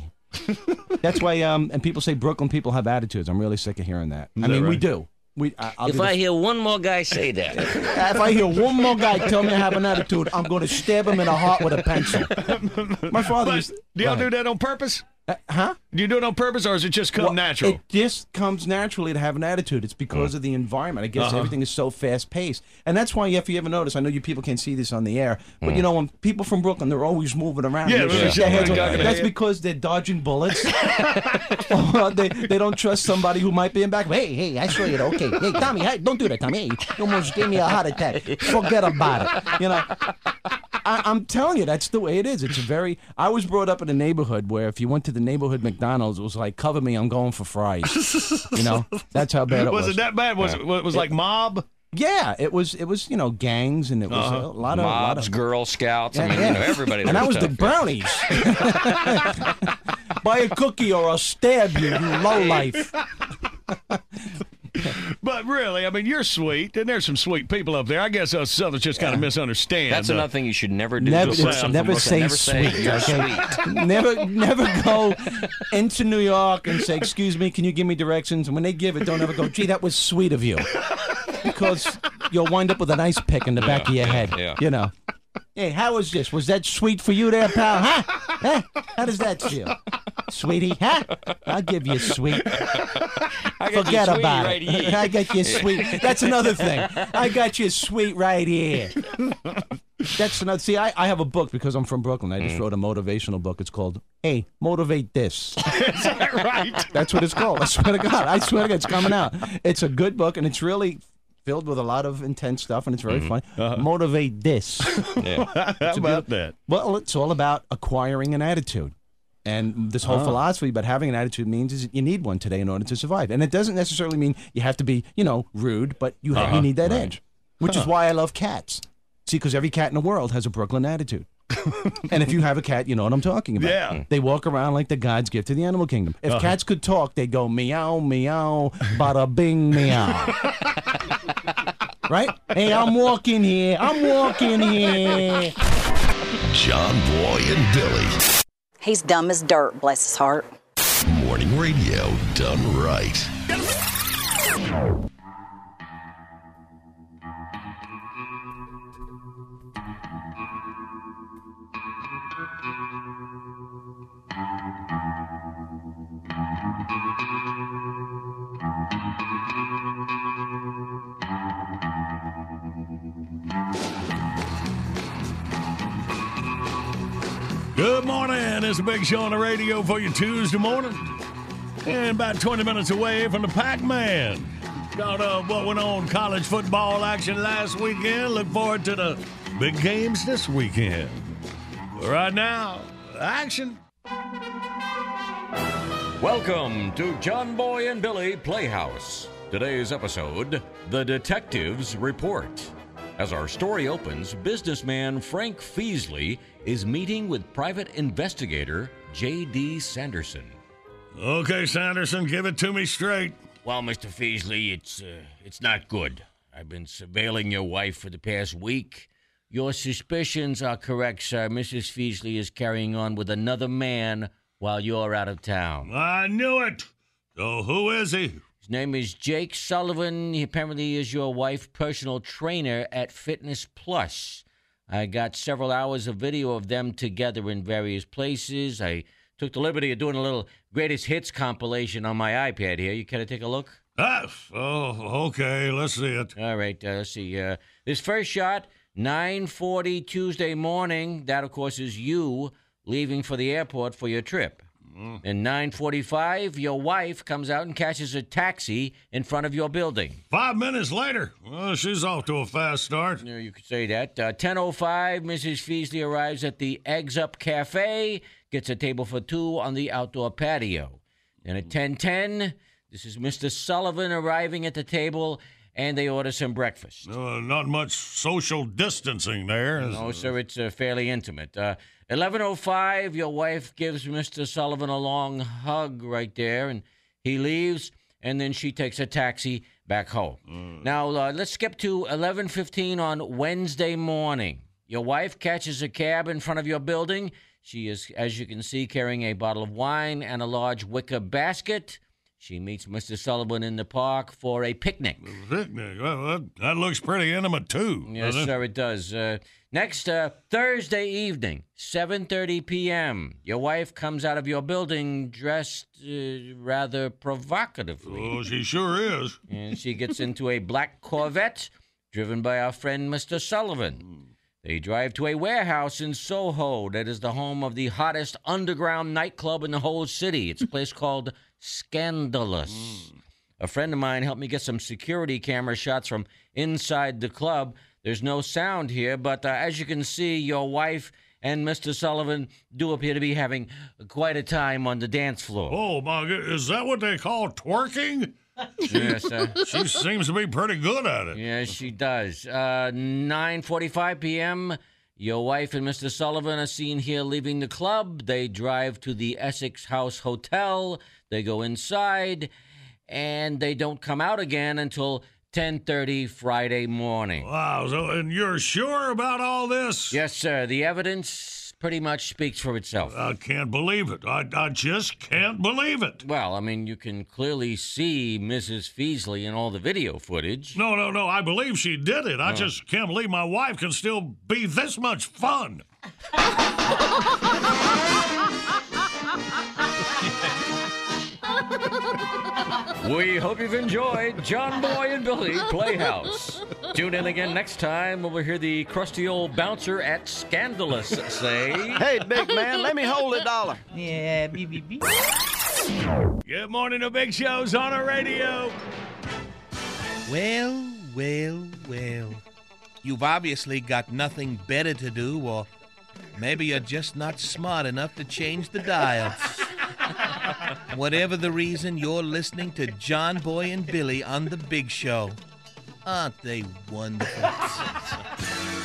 Speaker 19: That's why, um, and people say Brooklyn people have attitudes. I'm really sick of hearing that. I
Speaker 2: that
Speaker 19: mean, we do. We, I, I'll
Speaker 7: If I hear one more guy say that,
Speaker 19: if I hear one more guy tell me I have an attitude, I'm going to stab him in the heart with a pencil. My father
Speaker 2: But
Speaker 19: used.
Speaker 2: do y'all do that on purpose?
Speaker 19: Uh, huh?
Speaker 2: Do you do it on purpose, or is it just come
Speaker 19: Well,
Speaker 2: natural?
Speaker 19: It just comes naturally to have an attitude. It's because of the environment. I guess
Speaker 2: Uh-huh.
Speaker 19: everything is so fast paced, and that's why if you ever notice, I know you people can't see this on the air, but you know when people from Brooklyn they're always moving around.
Speaker 2: Yeah,
Speaker 19: They
Speaker 2: yeah.
Speaker 19: shake their
Speaker 2: Yeah. Yeah.
Speaker 19: That's because they're dodging bullets. they they don't trust somebody who might be in back. Hey, hey, I saw you. Okay, hey, Tommy, hey, don't do that, Tommy. Hey, you almost gave me a heart attack. Forget about it. You know. I, I'm telling you, that's the way it is. It's a very. I was brought up in a neighborhood where if you went to the neighborhood McDonald's, it was like, "Cover me, I'm going for fries." you know, that's how bad it was.
Speaker 2: was it that bad? Was it was, it was like mob?
Speaker 19: Yeah, it was. It was you know gangs and it was
Speaker 2: Uh-huh.
Speaker 19: a lot of a lot
Speaker 8: Mobs,
Speaker 19: of
Speaker 8: Girl Scouts. I
Speaker 19: Yeah,
Speaker 8: mean,
Speaker 19: yeah.
Speaker 8: you know, everybody.
Speaker 19: And that was
Speaker 8: likes
Speaker 19: the brownies. Buy a cookie or I'll stab you, you low life.
Speaker 2: But really, I mean, you're sweet, and there's some sweet people up there. I guess us Southerners just kind of misunderstand.
Speaker 8: That's
Speaker 2: uh,
Speaker 8: another thing you should never do.
Speaker 19: Never,
Speaker 8: to someone
Speaker 19: never say
Speaker 8: Brooklyn.
Speaker 19: sweet.
Speaker 8: Never say you're
Speaker 19: okay?
Speaker 8: sweet.
Speaker 19: never, never go into New York and say, "Excuse me, can you give me directions?" And when they give it, don't ever go, "Gee, that was sweet of you," because you'll wind up with an ice pick in the back of your head.
Speaker 8: yeah.
Speaker 19: You know. Hey, how was this? Was that sweet for you there, pal? Huh? huh? How does that feel, sweetie? Huh? I'll give you sweet.
Speaker 8: I
Speaker 19: Forget about
Speaker 8: right
Speaker 19: it.
Speaker 8: here.
Speaker 19: I got you sweet. That's another thing. I got you sweet right here. That's another. See, I, I have a book because I'm from Brooklyn. I just
Speaker 8: Mm.
Speaker 19: wrote a motivational book. It's called "Hey, Motivate This."
Speaker 2: Is that right?
Speaker 19: That's what it's called. I swear to God. I swear to God, it's coming out. It's a good book, and it's really filled with a lot of intense stuff, and it's very fun. Motivate this.
Speaker 8: Yeah.
Speaker 2: How about that?
Speaker 19: Well, it's all about acquiring an attitude. And this whole
Speaker 2: Oh.
Speaker 19: philosophy about having an attitude means is you need one today in order to survive. And it doesn't necessarily mean you have to be, you know, rude, but you,
Speaker 2: Uh-huh.
Speaker 19: you need that
Speaker 2: Right.
Speaker 19: edge, which is why I love cats. See, because every cat in the world has a Brooklyn attitude. and if you have a cat, you know what I'm talking about.
Speaker 2: Yeah.
Speaker 19: They walk around like the God's gift to the animal kingdom. If
Speaker 2: Uh-huh.
Speaker 19: cats could talk, they'd go meow, meow, bada bing, meow. right? Hey, I'm walking here. I'm walking here.
Speaker 20: John Boy and Billy.
Speaker 21: He's dumb as dirt, bless his heart.
Speaker 20: Morning radio done right.
Speaker 2: Good morning. It's a big show on the radio for you Tuesday morning. And about 20 minutes away from the Pac Man. Got uh, what went on college football action last weekend. Look forward to the big games this weekend. Right now, action.
Speaker 8: Welcome to John Boy and Billy Playhouse. Today's episode The Detectives Report. As our story opens, businessman Frank Feasley is meeting with private investigator J.D. Sanderson.
Speaker 2: Okay, Sanderson, give it to me straight.
Speaker 7: Well, Mr. Feasley, it's uh, it's not good. I've been surveilling your wife for the past week. Your suspicions are correct, sir. Mrs. Feasley is carrying on with another man while you're out of town.
Speaker 2: I knew it. So who is he?
Speaker 7: His name is Jake Sullivan. He apparently is your wife personal trainer at Fitness Plus. I got several hours of video of them together in various places. I took the liberty of doing a little greatest hits compilation on my iPad here. You care to take a look?
Speaker 2: Ah, oh, okay. Let's see it.
Speaker 7: All right. Uh, let's see. Uh, this first shot, 9:40 Tuesday morning. That, of course, is you leaving for the airport for your trip. And 9:45, your wife comes out and catches a taxi in front of your building.
Speaker 2: Five minutes later, well, she's off to a fast start.
Speaker 7: Yeah, you could say that. Uh, 10:05, Mrs. Feasley arrives at the Eggs Up Cafe, gets a table for two on the outdoor patio. And at 10:10, this is Mr. Sullivan arriving at the table, and they order some breakfast.
Speaker 2: Uh, not much social distancing there.
Speaker 7: No, sir, it's uh, fairly intimate. Uh, 11.05, your wife gives Mr. Sullivan a long hug right there, and he leaves, and then she takes a taxi back home. Now, uh, let's skip to 11.15 on Wednesday morning. Your wife catches a cab in front of your building. She is, as you can see, carrying a bottle of wine and a large wicker basket. She meets Mr. Sullivan in the park for a picnic.
Speaker 2: Picnic. Well, that, that looks pretty intimate too.
Speaker 7: Yes, sir, it does. Uh, next, uh, Thursday evening, 7.30 p.m., your wife comes out of your building dressed uh, rather provocatively.
Speaker 2: Oh, she sure is.
Speaker 7: And she gets into a black Corvette driven by our friend Mr. Sullivan. They drive to a warehouse in Soho that is the home of the hottest underground nightclub in the whole city. It's a place called Scandalous. A friend of mine helped me get some security camera shots from inside the club. There's no sound here, but uh, as you can see, your wife and Mr. Sullivan do appear to be having quite a time on the dance floor.
Speaker 2: Oh my Is that what they call twerking?
Speaker 7: Yes, sir.
Speaker 2: she seems to be pretty good at it.
Speaker 7: Yes, she does. Uh, 9:45 p.m. Your wife and Mr. Sullivan are seen here leaving the club. They drive to the Essex House Hotel. They go inside, and they don't come out again until 10:30 Friday morning.
Speaker 2: Wow! So, and you're sure about all this?
Speaker 7: Yes, sir. The evidence pretty much speaks for itself.
Speaker 2: I can't believe it. I, I just can't believe it.
Speaker 7: Well, I mean, you can clearly see Mrs. Feasley in all the video footage.
Speaker 2: No, no, no. I believe she did it. I
Speaker 7: Oh.
Speaker 2: just can't believe my wife can still be this much fun.
Speaker 7: We hope you've enjoyed John Boy and Billy Playhouse. Tune in again next time when we hear the crusty old bouncer at Scandalous say,
Speaker 22: Hey, big man, let me hold a dollar.
Speaker 13: Yeah, beep, beep, beep.
Speaker 2: Good morning to Big Show's on the radio.
Speaker 11: Well, well, well. You've obviously got nothing better to do, or maybe you're just not smart enough to change the dial. Whatever the reason, you're listening to John Boy and Billy on The Big Show. Aren't they wonderful?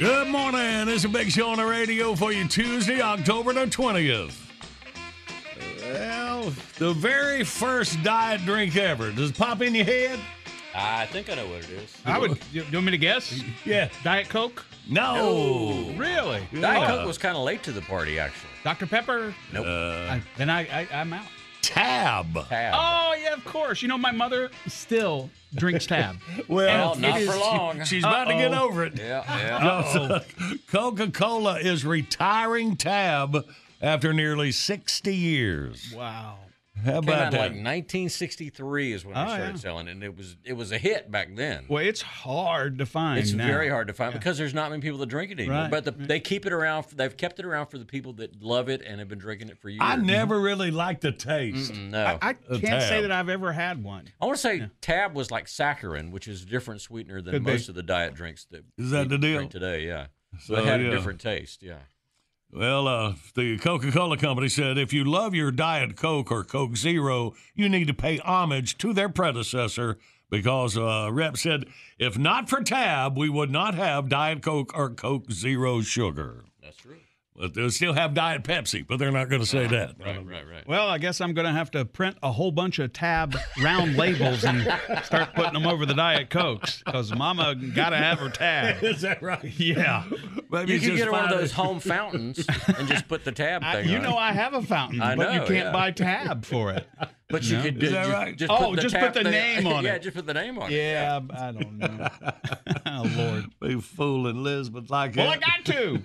Speaker 2: Good morning. This is a Big Show on the radio for you Tuesday, October the 20th. Well, the very first diet drink ever. Does it pop in your head?
Speaker 8: I think I know what it is.
Speaker 6: I would. You, you want me to guess?
Speaker 2: Yeah.
Speaker 6: Diet Coke?
Speaker 2: No.
Speaker 6: Really?
Speaker 8: Diet Coke was kind of late to the party, actually.
Speaker 6: Dr. Pepper?
Speaker 8: Nope.
Speaker 6: I- then I, I, I'm out.
Speaker 2: Tab.
Speaker 8: Tab.
Speaker 6: Oh, yeah, of course. You know, my mother still drinks Tab.
Speaker 2: Well,
Speaker 6: And
Speaker 8: not for
Speaker 6: is-
Speaker 8: long.
Speaker 2: She's about to get over it.
Speaker 8: Yeah, yeah.
Speaker 2: Coca Cola is retiring Tab after nearly 60 years.
Speaker 6: Wow.
Speaker 2: How
Speaker 8: Came out
Speaker 2: about
Speaker 8: in
Speaker 2: that?
Speaker 8: like 1963 is when
Speaker 6: Oh,
Speaker 8: they started
Speaker 6: yeah.
Speaker 8: selling, it, and it was it was a hit back then.
Speaker 6: Well, it's hard to find.
Speaker 8: It's
Speaker 6: now.
Speaker 8: very hard to find because there's not many people that drink it anymore.
Speaker 6: Right,
Speaker 8: But the, they keep it around. They've kept it around for the people that love it and have been drinking it for years.
Speaker 2: I never really liked the taste.
Speaker 8: Mm-mm, no.
Speaker 6: I can't say that I've ever had one.
Speaker 8: I want to say Tab was like saccharin, which is a different sweetener than
Speaker 6: Could be.
Speaker 8: most of the diet drinks that
Speaker 2: Is that the deal?
Speaker 8: drink today. Yeah, so
Speaker 2: So,
Speaker 8: it had
Speaker 2: yeah.
Speaker 8: a different taste. Yeah,
Speaker 2: Well, uh, the Coca Cola Company said if you love your Diet Coke or Coke Zero, you need to pay homage to their predecessor because uh, rep said if not for Tab, we would not have Diet Coke or Coke Zero sugar.
Speaker 7: That's true.
Speaker 2: But they'll still have Diet Pepsi, but they're not going to say that.
Speaker 7: Right, right, right.
Speaker 6: Well, I guess I'm going to have to print a whole bunch of tab round labels and start putting them over the Diet Cokes because Mama got to have her tab.
Speaker 2: Is that right?
Speaker 6: Yeah.
Speaker 2: Maybe
Speaker 7: you can
Speaker 2: just
Speaker 7: get one of those home fountains and just put the tab
Speaker 6: I-
Speaker 7: thing
Speaker 6: you
Speaker 7: on.
Speaker 6: know I have a fountain,
Speaker 7: I
Speaker 6: but you can't
Speaker 7: yeah.
Speaker 6: buy tab for it.
Speaker 7: But you
Speaker 6: No?
Speaker 7: could
Speaker 6: Is
Speaker 7: do-
Speaker 6: that
Speaker 7: just,
Speaker 6: right?
Speaker 7: just
Speaker 6: oh,
Speaker 7: put the
Speaker 6: just put the
Speaker 7: thing-
Speaker 6: name on it.
Speaker 7: yeah, just put the name on it.
Speaker 6: Yeah, I don't know. oh Lord.
Speaker 2: Be fooling Elizabeth like
Speaker 6: Well, I got to.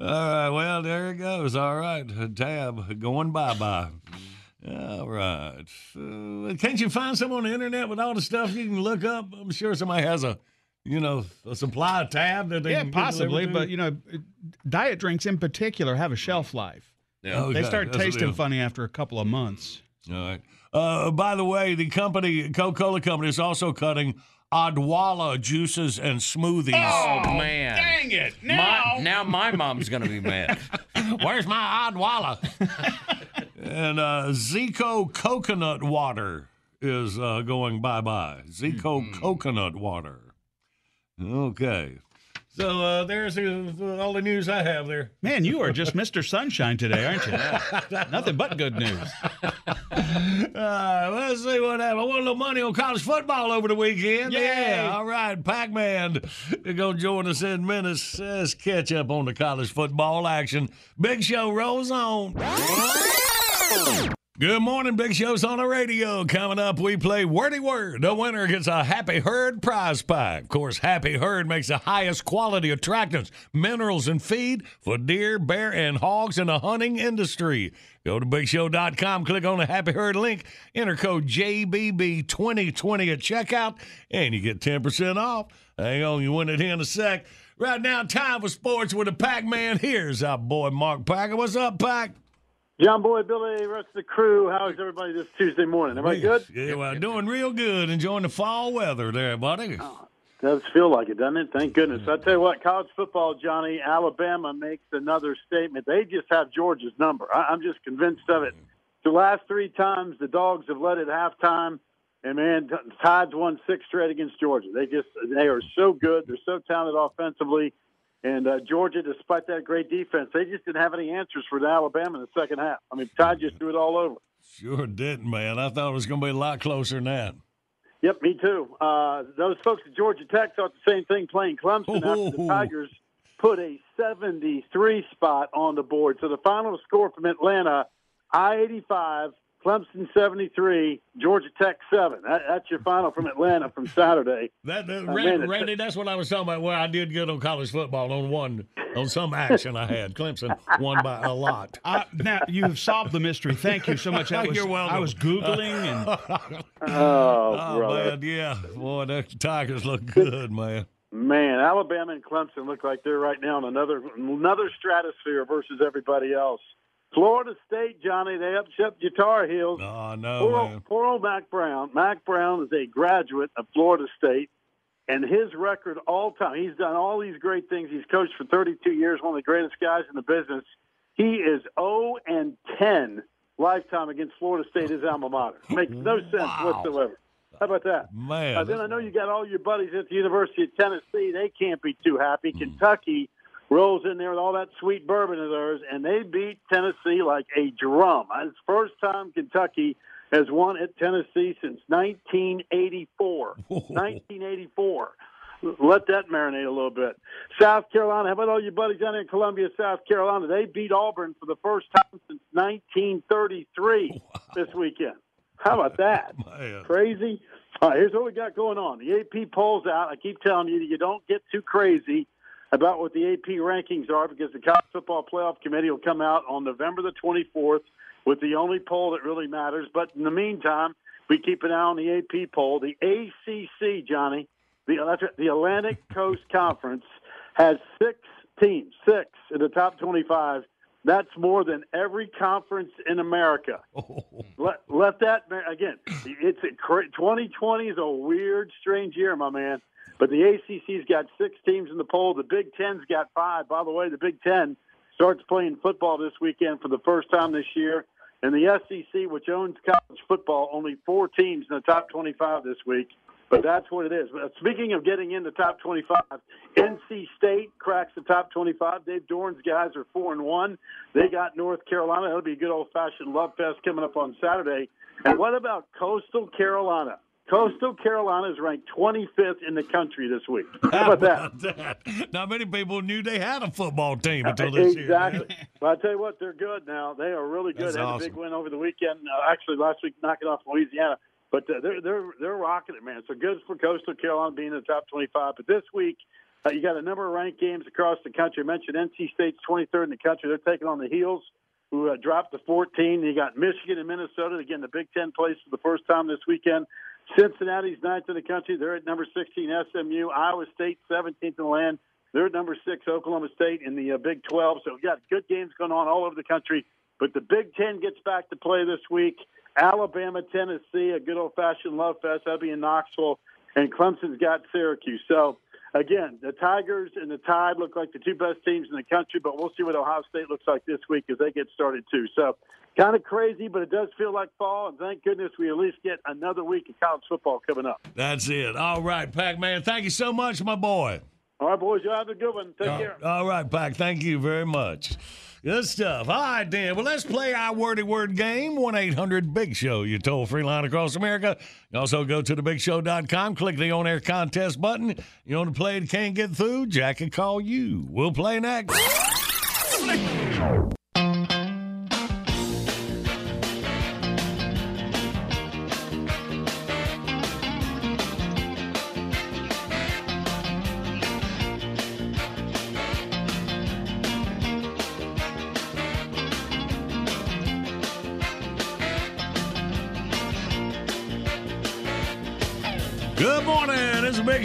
Speaker 2: All right. Well, there it goes. All right. Tab going bye bye. All right. Uh, can't you find some on the internet with all the stuff you can look up? I'm sure somebody has a, you know, a supply tab that they
Speaker 6: Yeah,
Speaker 2: can
Speaker 6: possibly, but you know, diet drinks in particular have a shelf life.
Speaker 2: Yeah. Okay,
Speaker 6: They start
Speaker 2: that's
Speaker 6: tasting funny after a couple of months.
Speaker 2: All right. Uh, by the way, the company, Coca Cola Company, is also cutting Odwalla juices and smoothies.
Speaker 7: Oh, man.
Speaker 6: Dang it.
Speaker 7: My, now my mom's going to be mad.
Speaker 2: Where's my Odwalla? and uh, Zico coconut water is uh, going bye bye. Zico coconut water. Okay. So uh, there's the, all the news I have there.
Speaker 6: Man, you are just Mr. Sunshine today, aren't you? Nothing but good news.
Speaker 2: Uh, let's see what happened. I won a little money on college football over the weekend.
Speaker 6: Yay.
Speaker 2: Yeah, all right. Pac Man is going to join us in minutes. Let's catch up on the college football action. Big Show rolls on. Good morning, Big Show's on the radio. Coming up, we play Wordy Word. The winner gets a Happy Herd prize pack. Of course, Happy Herd makes the highest quality attractants, minerals, and feed for deer, bear, and hogs in the hunting industry. Go to BigShow.com, click on the Happy Herd link, enter code JBB2020 at checkout, and you get 10% off. Hang on, you win it here in a sec. Right now, time for sports with the Pac Man. Here's our boy Mark Packer. What's up, Pac?
Speaker 23: John Boy, Billy, rest of the crew. How is everybody this Tuesday morning? Everybody good?
Speaker 2: Yeah, well, doing real good. Enjoying the fall weather there, buddy.
Speaker 23: Oh, does feel like it, doesn't it? Thank goodness. I tell you what, college football, Johnny, Alabama makes another statement. They just have Georgia's number. I, I'm just convinced of it. The last three times the dogs have led at halftime, and man, Tides won six straight against Georgia. They just they are so good. They're so talented offensively, and uh, Georgia, despite that great defense, they just didn't have any answers for the Alabama in the second half. I mean, Todd just threw it all over.
Speaker 2: Sure didn't, man. I thought it was going to be a lot closer than that.
Speaker 23: Yep, me too. Uh, those folks at Georgia Tech thought the same thing playing Clemson after the Tigers put a 73 spot on the board. So the final score from Atlanta, I 85, Clemson 73, Georgia Tech 7. That, that's your final from Atlanta from Saturday.
Speaker 2: That, that
Speaker 23: Uh,
Speaker 2: Randy,
Speaker 23: man,
Speaker 2: Randy, that's what I was talking about. Where I did good on college football on one on some action I had. Clemson won by a lot.
Speaker 6: Uh, now you've solved the mystery. Thank you so much. I was,
Speaker 2: You're welcome.
Speaker 6: I was googling and
Speaker 23: Oh, brother.
Speaker 2: man, yeah, boy, the Tigers look good, man.
Speaker 23: Man, Alabama and Clemson look like they're right now in another another stratosphere versus everybody else. Florida State, Johnny, they upset your Tar Heels.
Speaker 2: Oh no,
Speaker 23: poor,
Speaker 2: man.
Speaker 23: old, poor old Mack Brown. Mack Brown is a graduate of Florida State, and his record all time, he's done all these great things. He's coached for 32 years, one of the greatest guys in the business. He is 0 and 10 lifetime against Florida State, his alma mater. Makes no sense whatsoever. How about that?
Speaker 2: Man,
Speaker 23: Uh, then I know you got all your buddies at the University of Tennessee. They can't be too happy. Kentucky rolls in there with all that sweet bourbon of theirs, and they beat Tennessee like a drum. It's the first time Kentucky has won at Tennessee since 1984. 1984. Let that marinate a little bit. South Carolina, how about all your buddies down in Columbia, South Carolina? They beat Auburn for the first time since 1933 this weekend. How about that? Crazy. All right, here's what we got going on. The AP polls out. I keep telling you that you don't get too crazy about what the AP rankings are because the College Football Playoff Committee will come out on November the 24th with the only poll that really matters. But in the meantime, we keep an eye on the AP poll. The ACC, Johnny, the, the Atlantic Coast Conference has six teams, six in the top 25. That's more than every conference in America. Oh. Let, let that again. It's a, 2020 is a weird, strange year, my man. But the ACC's got six teams in the poll. The Big Ten's got five. By the way, the Big Ten starts playing football this weekend for the first time this year. And the SEC, which owns college football, only four teams in the top 25 this week. But that's what it is. But speaking of getting in the top 25, NC State cracks the top 25. Dave Doeren's guys are four and one. They got North Carolina. That'll be a good old fashioned love fest coming up on Saturday. And what about Coastal Carolina? Coastal Carolina is ranked 25th in the country this week. How about that?
Speaker 2: that? Not many people knew they had a football team until this
Speaker 23: exactly.
Speaker 2: year.
Speaker 23: but I tell you what, they're good now. They are really good.
Speaker 2: That's
Speaker 23: They had
Speaker 2: awesome.
Speaker 23: a big win over the weekend. Uh, actually, last week, knocking off Louisiana. But uh, they're they're they're rocking it, man. So good for Coastal Carolina being in the top 25. But this week, uh, you got a number of ranked games across the country. I mentioned NC State's 23rd in the country. They're taking on the Heels, who uh, dropped to 14. You got Michigan and Minnesota. Again, the Big Ten plays for the first time this weekend. Cincinnati's ninth in the country. They're at number 16. SMU, Iowa State 17th in the land. They're at number six. Oklahoma State in the uh, Big 12. So we've got good games going on all over the country. But the Big Ten gets back to play this week. Alabama, Tennessee, a good old fashioned love fest. That'll be in Knoxville. And Clemson's got Syracuse. So again, the Tigers and the Tide look like the two best teams in the country, but we'll see what Ohio State looks like this week as they get started too. So kind of crazy, but it does feel like fall, and thank goodness we at least get another week of college football coming up.
Speaker 2: That's it. All right, Pac Man. Thank you so much, my boy.
Speaker 23: All right, boys, you have a good one. Take
Speaker 2: All-
Speaker 23: care.
Speaker 2: All right, Pac. Thank you very much. Good stuff. All right, then. Well, let's play our wordy word game. 1 800 Big Show. You toll free line across America. You also go to thebigshow.com, click the on air contest button. You want to play and can't get through? Jack can call you. We'll play next.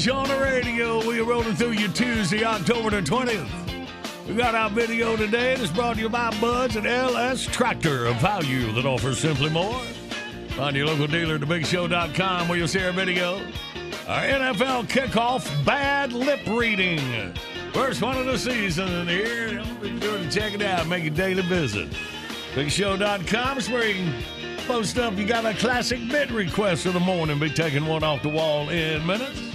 Speaker 2: It's on the radio. We are rolling through you Tuesday, October the 20th. We got our video today that's brought to you by Buds and LS Tractor, a value that offers simply more. Find your local dealer at thebigshow.com where you'll see our video. Our NFL kickoff bad lip reading. First one of the season here. Be sure to check it out. Make a daily visit. BigShow.com is where you can post up. You got a classic bit request of the morning. Be taking one off the wall in minutes.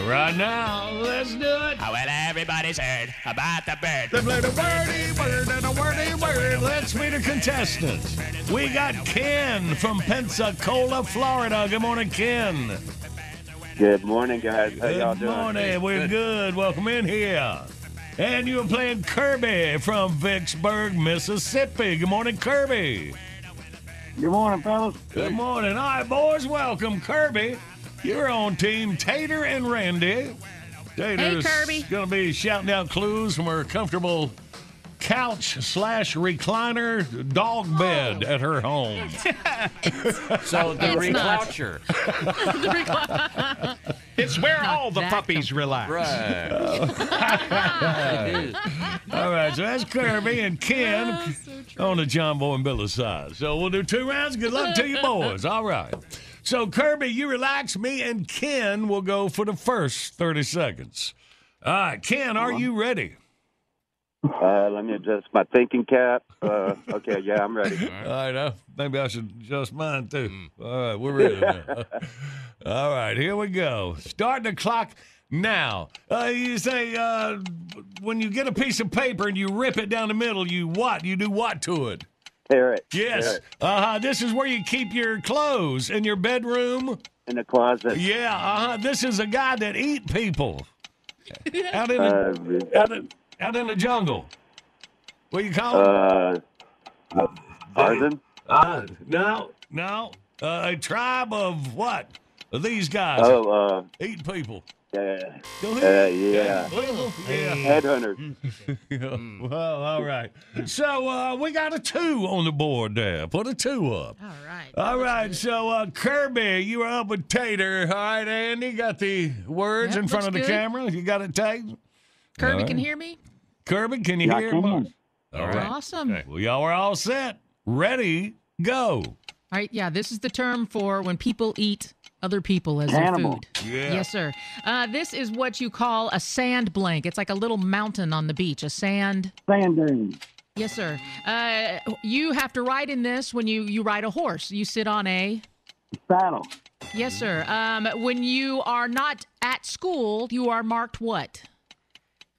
Speaker 2: Right now, let's do it.
Speaker 24: Oh, well, everybody's heard about the bird.
Speaker 2: They play the wordy word and a wordy word. Let's meet a contestant. We got Ken from Pensacola, Florida. Good morning, Ken.
Speaker 4: Good morning, guys. How y'all
Speaker 2: Good
Speaker 4: doing?
Speaker 2: morning. We're good. Welcome in here. And you are playing Kirby from Vicksburg, Mississippi. Good morning, Kirby.
Speaker 25: Good morning, fellas.
Speaker 2: Good morning. All right, boys, welcome. Kirby, you're on team Tater and Randy. Tater's
Speaker 1: Kirby.
Speaker 2: going to be shouting out clues from her comfortable couch slash recliner dog oh. bed at her home.
Speaker 7: So the
Speaker 1: It's not.
Speaker 7: recloucher.
Speaker 6: It's where all the
Speaker 1: that
Speaker 6: puppies relax.
Speaker 7: Right.
Speaker 2: All right, so that's Kirby and Ken on the John Boy and Billy side. So we'll do two rounds. Good luck to you boys. All right. So Kirby, you relax. Me and Ken will go for the first 30 seconds. All right, Ken, are you ready?
Speaker 4: Uh, let me adjust my thinking cap. Uh, okay, yeah, I'm ready.
Speaker 2: All right, uh, maybe I should adjust mine too. All right, we're ready now. All right, here we go. Start the clock now. Uh, you say uh, when you get a piece of paper and you rip it down the middle, you what? You do what to it?
Speaker 4: Tear it.
Speaker 2: Yes.
Speaker 4: Tear.
Speaker 2: Uh huh. This is where you keep your clothes in your bedroom.
Speaker 4: In the closet.
Speaker 2: Yeah. Uh huh. This is a guy that eat people out in
Speaker 4: Uh,
Speaker 2: the out in, out in the jungle. What you call it?
Speaker 4: uh, Tarzan?
Speaker 2: Uh, no, no. Uh, a tribe of what? Of these guys.
Speaker 4: Oh, uh,
Speaker 2: Eat people.
Speaker 4: Yeah.
Speaker 2: Go
Speaker 4: Uh,
Speaker 2: ahead.
Speaker 4: yeah.
Speaker 2: Yeah.
Speaker 4: Headhunter.
Speaker 2: well, all right. So uh, we got a two on the board there. Put a two up.
Speaker 1: All right.
Speaker 2: All right. So uh, Kirby, you were up with Tater. All right, Andy, got the words
Speaker 1: Yep,
Speaker 2: in front of the
Speaker 1: good.
Speaker 2: camera. You got it tagged.
Speaker 1: Kirby
Speaker 2: All right.
Speaker 1: can hear me?
Speaker 2: Kirby, can you
Speaker 4: Yeah, I
Speaker 2: hear
Speaker 4: can.
Speaker 2: us? All right.
Speaker 1: Awesome.
Speaker 2: Well, y'all are all set. Ready? Go.
Speaker 1: All right, yeah, this is the term for when people eat
Speaker 26: other people as their food.
Speaker 2: Yeah.
Speaker 26: Yes, sir. Uh, this is what you call a sand blank. It's like a little mountain on the beach. A sand.
Speaker 25: Sand dune.
Speaker 26: Yes, sir. Uh, you have to ride in this when you you ride a horse. You sit on a.
Speaker 25: Saddle.
Speaker 26: Yes, sir. Um, when you are not at school, you are marked what?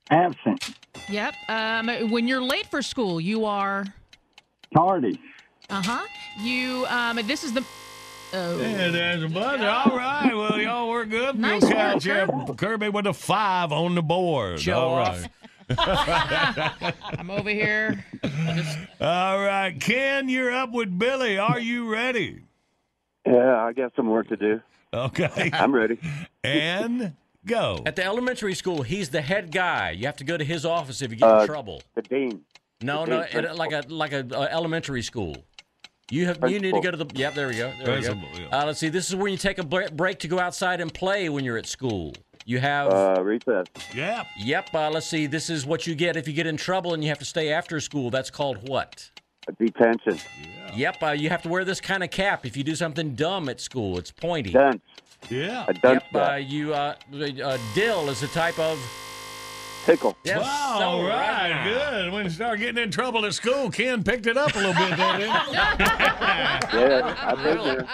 Speaker 25: Absent.
Speaker 26: Yep. Um, when you're late for school, you are.
Speaker 25: Tardy.
Speaker 26: Uh huh. You. Um, this is the. Oh.
Speaker 2: Yeah, there's a buzzer. All right. Well, y'all were good.
Speaker 26: Nice
Speaker 2: We'll
Speaker 26: work,
Speaker 2: count you.
Speaker 26: Kirby.
Speaker 2: Kirby with a five on the board.
Speaker 26: Show
Speaker 2: All
Speaker 26: off.
Speaker 2: right.
Speaker 26: I'm over here.
Speaker 2: All right. Ken, you're up with Billy. Are you ready?
Speaker 4: Yeah, I got some work to do.
Speaker 2: Okay.
Speaker 4: I'm ready.
Speaker 2: And go.
Speaker 7: At the elementary school, he's the head guy. You have to go to his office if you get in
Speaker 4: Uh,
Speaker 7: trouble.
Speaker 4: The dean.
Speaker 7: No,
Speaker 4: the
Speaker 7: no,
Speaker 4: dean
Speaker 7: it, like a like a uh, elementary school. You have you need to go to the yep. There we go. There we go.
Speaker 2: Yeah.
Speaker 7: Uh, let's see. This is when you take a break to go outside and play when you're at school. You have
Speaker 4: Uh, recess.
Speaker 2: Yep.
Speaker 7: yep. Uh, let's see. This is what you get if you get in trouble and you have to stay after school. That's called what?
Speaker 4: Detention.
Speaker 7: Yep. Uh, you have to wear this kind of cap if you do something dumb at school. It's pointy.
Speaker 4: Dunce.
Speaker 2: Yeah.
Speaker 4: A dunce
Speaker 7: Yep. Uh, you uh, uh, dill is a type of
Speaker 4: Pickle.
Speaker 7: yes.
Speaker 2: Wow,
Speaker 7: so
Speaker 2: all right,
Speaker 7: right.
Speaker 2: good. When you start getting in trouble at school, Ken picked it up a little bit, didn't he?
Speaker 4: Yeah, I've been there.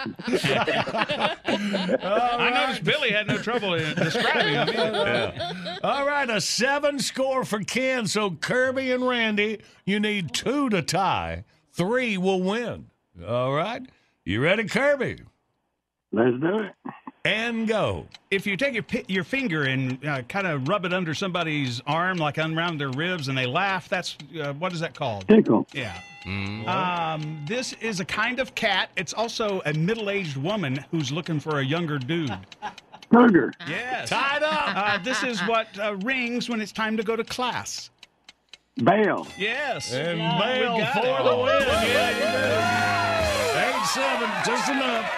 Speaker 6: I noticed Billy had no trouble in describing him.
Speaker 2: Yeah. All right, a seven score for Ken. So Kirby and Randy, you need two to tie. Three will win. All right. You ready, Kirby?
Speaker 25: Let's do it.
Speaker 2: And go.
Speaker 6: If you take your your finger and uh, kind of rub it under somebody's arm, like around their ribs, and they laugh, that's uh, what is that called?
Speaker 25: Tickle.
Speaker 6: Yeah. Um, this is a kind of cat. It's also a middle-aged woman who's looking for a younger dude.
Speaker 25: Burger.
Speaker 6: Yes.
Speaker 2: Tied up.
Speaker 6: Uh, this is what uh, rings when it's time to go to class.
Speaker 25: Bail.
Speaker 6: Yes.
Speaker 2: And
Speaker 6: Yeah,
Speaker 2: bail for
Speaker 6: it.
Speaker 2: the win. Yeah, you did. Eight seven, just enough.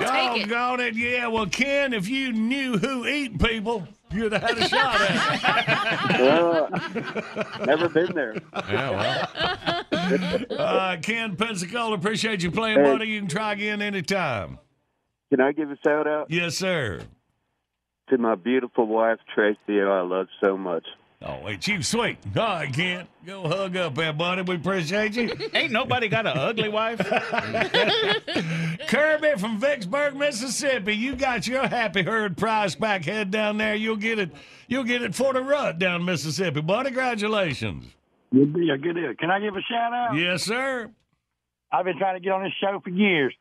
Speaker 26: We'll take it.
Speaker 2: Doggone it. Yeah, well, Ken, if you knew who eat people, you'd have had a shot at
Speaker 4: Uh, never been there.
Speaker 7: Yeah. Well.
Speaker 2: Uh, Ken Pensacola, appreciate you playing,
Speaker 4: Hey.
Speaker 2: buddy. You can try again anytime.
Speaker 4: Can I give a shout out
Speaker 2: Yes, sir.
Speaker 4: to my beautiful wife, Tracy, who I love so much?
Speaker 2: Oh, wait, you sweet. All right, Ken. Go hug up there, buddy. We appreciate you.
Speaker 6: Ain't nobody got an ugly wife.
Speaker 2: Kirby from Vicksburg, Mississippi. You got your happy herd prize back head down there. You'll get it. You'll get it for the rut down in Mississippi, buddy. Congratulations.
Speaker 25: Good deal. Good deal. Can I give a shout out?
Speaker 2: Yes, sir.
Speaker 25: I've been trying to get on this show for years.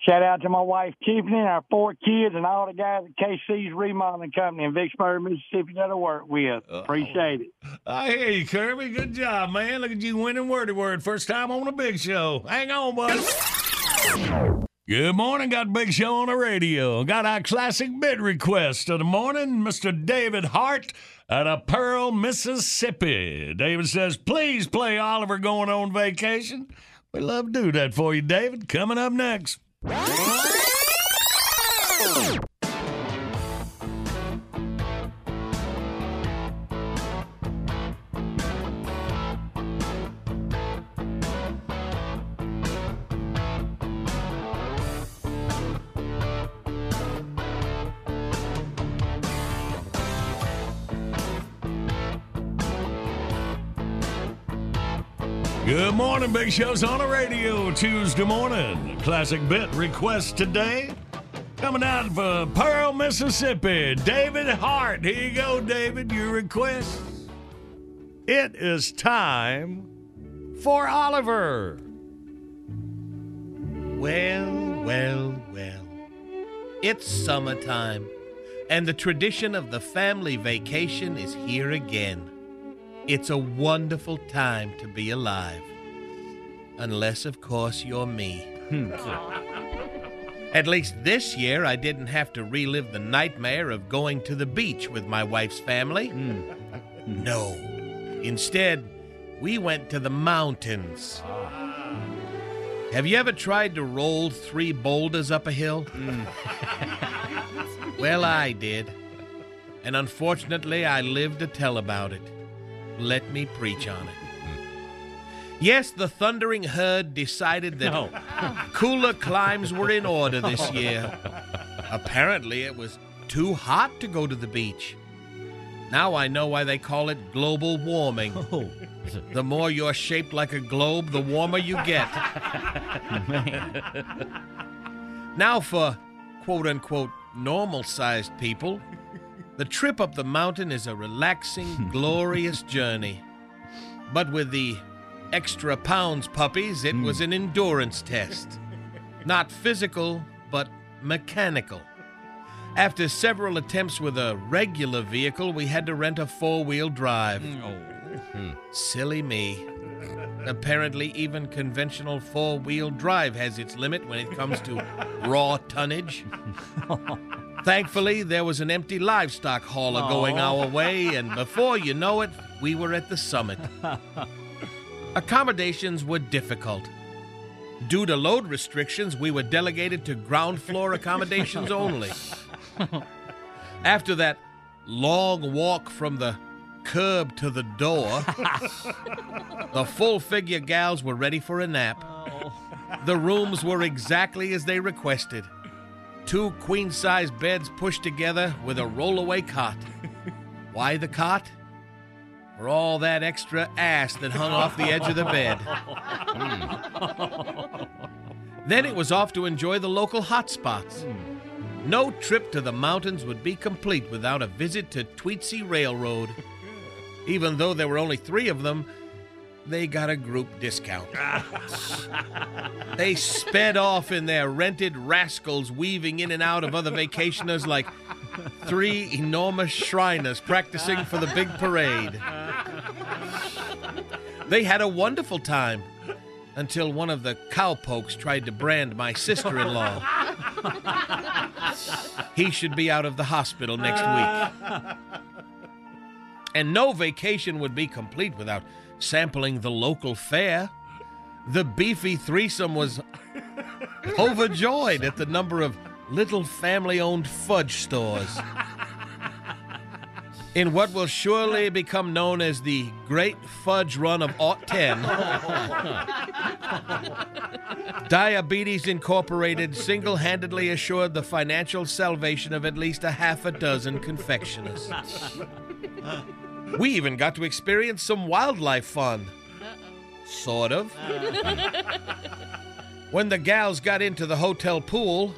Speaker 25: Shout out to my wife Tiffany and our four kids and all the guys at KC's Remodeling Company in Vicksburg, Mississippi that I work with. Appreciate it.
Speaker 2: I hear you, Kirby. Good job, man. Look at you winning wordy word. First time on the big show. Hang on, buddy. Good morning. Got Big Show on the radio. Got our classic bid request of the morning, Mr. David Hart out of Pearl, Mississippi. David says, please play Oliver going on vacation. We love to do that for you, David. Coming up next. Oh! Good morning, Big Show's on the radio Tuesday morning. Classic bit request today. Coming out of uh, Pearl, Mississippi, David Hart. Here you go, David, your request. It is time for Oliver.
Speaker 11: Well, well, well. It's summertime, and the tradition of the family vacation is here again. It's a wonderful time to be alive. Unless, of course, you're me. Hmm. At least this year, I didn't have to relive the nightmare of going to the beach with my wife's family. Hmm. No. Instead, we went to the mountains. Ah. Have you ever tried to roll three boulders up a hill? Hmm. well, I did. And unfortunately, I live to tell about it. Let me preach on it. Yes, the thundering herd decided that cooler climes were in order this year. Apparently, it was too hot to go to the beach. Now I know why they call it global warming. Oh. The more you're shaped like a globe, the warmer you get. Now, for quote unquote normal sized people, the trip up the mountain is a relaxing, glorious journey. But with the extra pounds puppies, it was hmm. an endurance test. Not physical, but mechanical. After several attempts with a regular vehicle, we had to rent a four wheel drive. Hmm. Oh. Hmm. Silly me. Apparently, even conventional four wheel drive has its limit when it comes to raw tonnage. Thankfully, there was an empty livestock hauler going our way, and before you know it, we were at the summit. Accommodations were difficult. Due to load restrictions, we were delegated to ground floor accommodations only. After that long walk from the curb to the door, the full figure gals were ready for a nap. Oh. The rooms were exactly as they requested two queen size beds pushed together with a rollaway cot. Why the cot? For all that extra ass that hung off the edge of the bed. Hmm. Then it was off to enjoy the local hot spots. Hmm. No trip to the mountains would be complete without a visit to Tweetsie Railroad. Even though there were only three of them, they got a group discount. they sped off in their rented rascals, weaving in and out of other vacationers like three enormous Shriners practicing for the big parade. They had a wonderful time until one of the cowpokes tried to brand my sister in law. he should be out of the hospital next week. And no vacation would be complete without sampling the local fare. The beefy threesome was overjoyed at the number of little family owned fudge stores. In what will surely become known as the Great Fudge Run of Aught 10, Diabetes Incorporated single handedly assured the financial salvation of at least a half a dozen confectioners. We even got to experience some wildlife fun. Sort of. When the gals got into the hotel pool,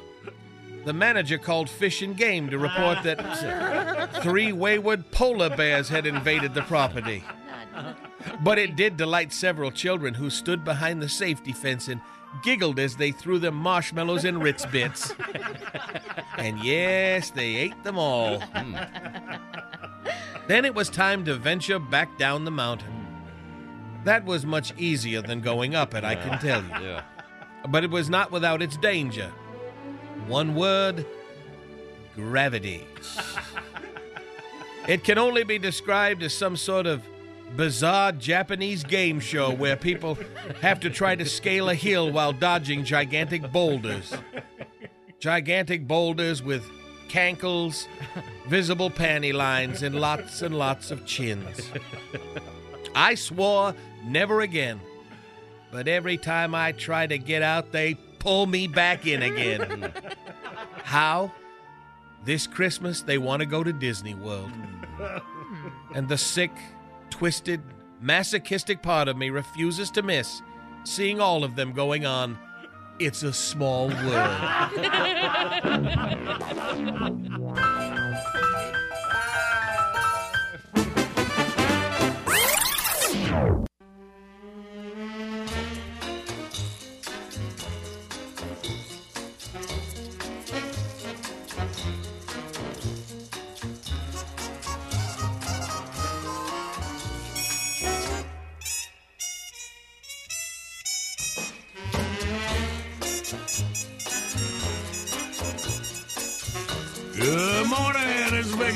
Speaker 11: the manager called Fish and Game to report that three wayward polar bears had invaded the property. But it did delight several children who stood behind the safety fence and giggled as they threw them marshmallows and Ritz bits. And yes, they ate them all. Hmm. Then it was time to venture back down the mountain. That was much easier than going up it, I can tell you.
Speaker 8: Yeah.
Speaker 11: But it was not without its danger. One word gravity. it can only be described as some sort of bizarre Japanese game show where people have to try to scale a hill while dodging gigantic boulders. Gigantic boulders with cankles, visible panty lines, and lots and lots of chins. I swore never again. But every time I try to get out, they pull me back in again. How? This Christmas, they want to go to Disney World. And the sick, twisted, masochistic part of me refuses to miss seeing all of them going on. It's a small world.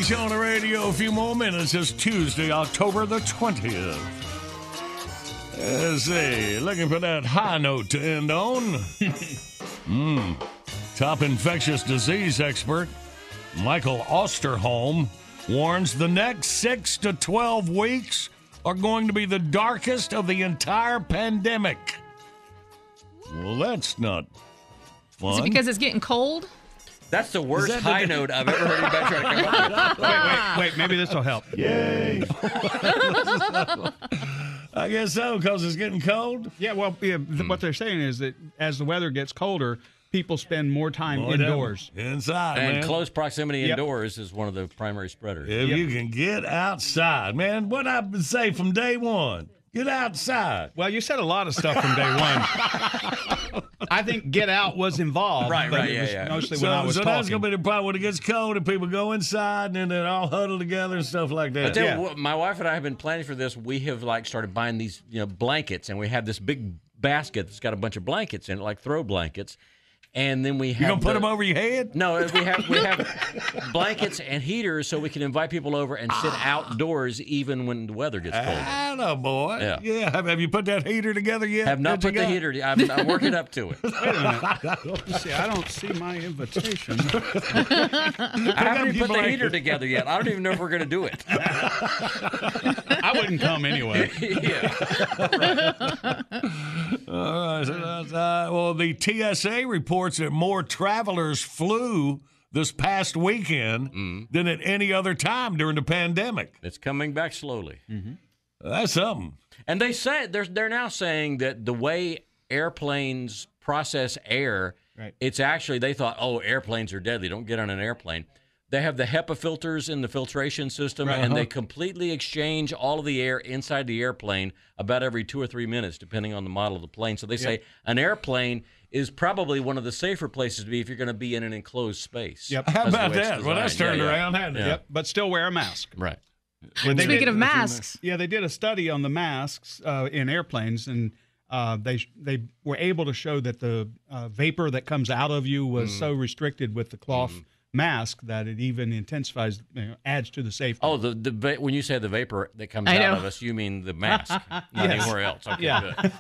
Speaker 2: Show on the radio. A few more minutes. It's Tuesday, October the 20th. Let's see. Looking for that high note to end on. Hmm. Top infectious disease expert Michael Osterholm warns the next six to 12 weeks are going to be the darkest of the entire pandemic. Well, that's not fun.
Speaker 26: Is it because it's getting cold?
Speaker 7: That's the worst
Speaker 2: that the-
Speaker 7: high note I've ever heard anybody try to come up with.
Speaker 6: Wait, wait, wait. Maybe this will help.
Speaker 2: Yay! I guess so, because it's getting cold.
Speaker 6: Yeah, well, yeah, th- hmm. what they're saying is that as the weather gets colder, people spend more time
Speaker 2: Boy,
Speaker 6: indoors.
Speaker 2: Inside,
Speaker 7: And
Speaker 2: man.
Speaker 7: close proximity
Speaker 6: Yep.
Speaker 7: indoors is one of the primary spreaders.
Speaker 2: If you can get outside, man, what I've been saying from day one, get outside.
Speaker 6: Well, you said a lot of stuff from day one. I think Get Out was involved.
Speaker 7: Right,
Speaker 6: but
Speaker 7: right,
Speaker 6: it
Speaker 7: yeah,
Speaker 6: was
Speaker 7: yeah.
Speaker 6: Mostly
Speaker 2: So,
Speaker 6: when I was
Speaker 2: so
Speaker 6: talking.
Speaker 2: that's gonna be the problem when it gets cold and people go inside and then they're all huddled together and stuff like
Speaker 7: I
Speaker 2: that.
Speaker 7: tell you what, my wife and I have been planning for this. We have like started buying these, you know, blankets, and we have this big basket that's got a bunch of blankets in it, like throw blankets. And then we have
Speaker 2: You gonna put
Speaker 7: the-
Speaker 2: them over your head?
Speaker 7: No, we have we have blankets and heaters, so we can invite people over and sit outdoors even when the weather gets cold.
Speaker 2: Atta boy.
Speaker 7: Yeah.
Speaker 2: Have, have you put that heater together yet?
Speaker 7: Have not
Speaker 2: that
Speaker 7: put the
Speaker 2: got?
Speaker 7: heater. I'm, I'm working up to it.
Speaker 6: Wait a minute. See, I don't see my invitation.
Speaker 7: I haven't even
Speaker 2: your
Speaker 7: put the heater together yet. I don't even know if we're going to do it.
Speaker 6: I wouldn't come anyway.
Speaker 7: yeah.
Speaker 2: All right. Uh, well, the TSA reports that more travelers flew this past weekend
Speaker 7: Mm.
Speaker 2: than at any other time during the pandemic.
Speaker 7: It's coming back slowly.
Speaker 2: That's something.
Speaker 7: And they say they're they're now saying that the way airplanes process air,
Speaker 6: Right.
Speaker 7: it's actually they thought, oh, airplanes are deadly. Don't get on an airplane. They have the HEPA filters in the filtration system,
Speaker 2: Right,
Speaker 7: and
Speaker 2: uh-huh.
Speaker 7: they completely exchange all of the air inside the airplane about every two or three minutes, depending on the model of the plane. So they say an airplane is probably one of the safer places to be if you're going to be in an enclosed space.
Speaker 6: Yep.
Speaker 2: How
Speaker 7: That's
Speaker 2: about that? Well, that's turned
Speaker 7: Yeah, yeah.
Speaker 2: around, hasn't it?
Speaker 7: Yeah.
Speaker 6: Yep, but still wear a mask.
Speaker 7: Right.
Speaker 6: When
Speaker 26: Speaking
Speaker 6: did-
Speaker 26: of masks,
Speaker 6: Yeah, they did a study on the masks uh, in airplanes, and uh, they they were able to show that the uh, vapor that comes out of you was
Speaker 7: Mm.
Speaker 6: so restricted with the cloth mask that it even intensifies, you know, adds to the safety.
Speaker 7: Oh, the, the va- when you say the vapor that comes
Speaker 26: I
Speaker 7: out
Speaker 26: know.
Speaker 7: of us, you mean the mask, not
Speaker 6: Yes.
Speaker 7: anywhere else. Okay,
Speaker 6: Yeah.
Speaker 7: good.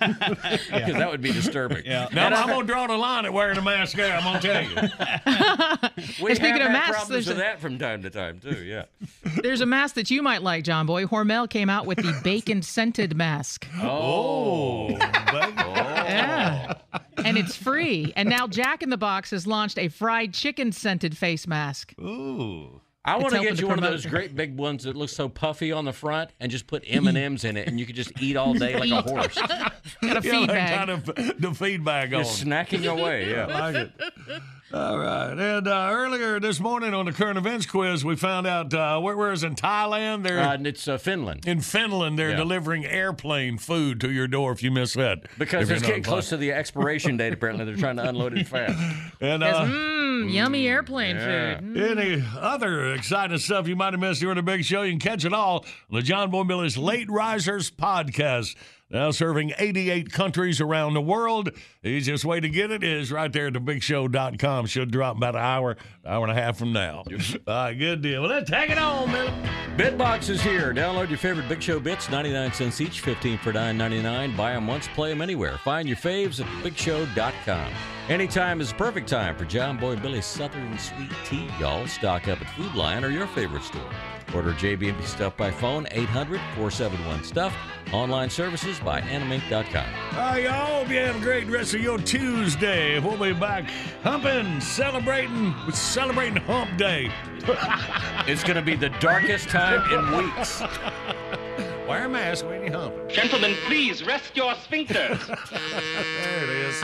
Speaker 7: Because that would be disturbing.
Speaker 6: Yeah.
Speaker 2: No, I'm going to draw the line at wearing a mask there. I'm going to tell you.
Speaker 7: We
Speaker 26: And speaking
Speaker 7: have
Speaker 26: of
Speaker 7: had
Speaker 26: masks,
Speaker 7: problems with that from time to time too. Yeah.
Speaker 26: there's a mask that you might like, John Boy. Hormel came out with the bacon scented mask.
Speaker 7: Oh. oh, oh.
Speaker 26: Yeah. And it's free. And now Jack in the Box has launched a fried chicken scented face mask.
Speaker 2: Ooh.
Speaker 7: I want to
Speaker 26: helping
Speaker 7: get
Speaker 26: to
Speaker 7: you one of those great big ones that looks so puffy on the front, and just put M and M's in it, and you could just eat all day like a horse,
Speaker 26: Got a
Speaker 2: Yeah,
Speaker 26: feed
Speaker 2: they
Speaker 26: bag.
Speaker 2: kind of the feedback on.
Speaker 7: just snacking away. Yeah.
Speaker 2: I like it. All right. And uh, earlier this morning on the current events quiz, we found out uh, where, where's in Thailand? They're
Speaker 7: Uh, it's uh, Finland
Speaker 2: in Finland. They're
Speaker 7: Yeah.
Speaker 2: delivering airplane food to your door if you miss that.
Speaker 7: because
Speaker 2: If you're
Speaker 7: it's getting close to the expiration date. Apparently, they're trying to unload it fast.
Speaker 2: And
Speaker 26: Yes,
Speaker 2: uh,
Speaker 26: mmm, yummy airplane
Speaker 7: yeah.
Speaker 26: food. Mm.
Speaker 2: any other exciting stuff you might have missed during the big show, you can catch it all on the John Boy Miller's Late Risers podcast. Now serving 88 countries around the world. The easiest way to get it is right there at thebigshow.com. Should drop about an hour, hour and a half from now. All right, good deal. Well, let's take it on, Miller.
Speaker 7: Bitbox is here. Download your favorite Big Show bits, 99 cents each, 15 for $9.99. Buy them once, play them anywhere. Find your faves at bigshow.com. Anytime is the perfect time for John Boy and Billy's Southern Sweet Tea. Y'all stock up at Food Lion or your favorite store. Order JB&B Stuff by phone, 800-471-STUFF. Online services by animate.com.
Speaker 2: All oh, right, y'all. Hope you have a great rest of your Tuesday. We'll be back humping, celebrating, celebrating Hump Day.
Speaker 7: It's going to be the darkest time in weeks.
Speaker 2: Wear a mask when you hump.
Speaker 24: Gentlemen, please rest your sphincters.
Speaker 2: There it is.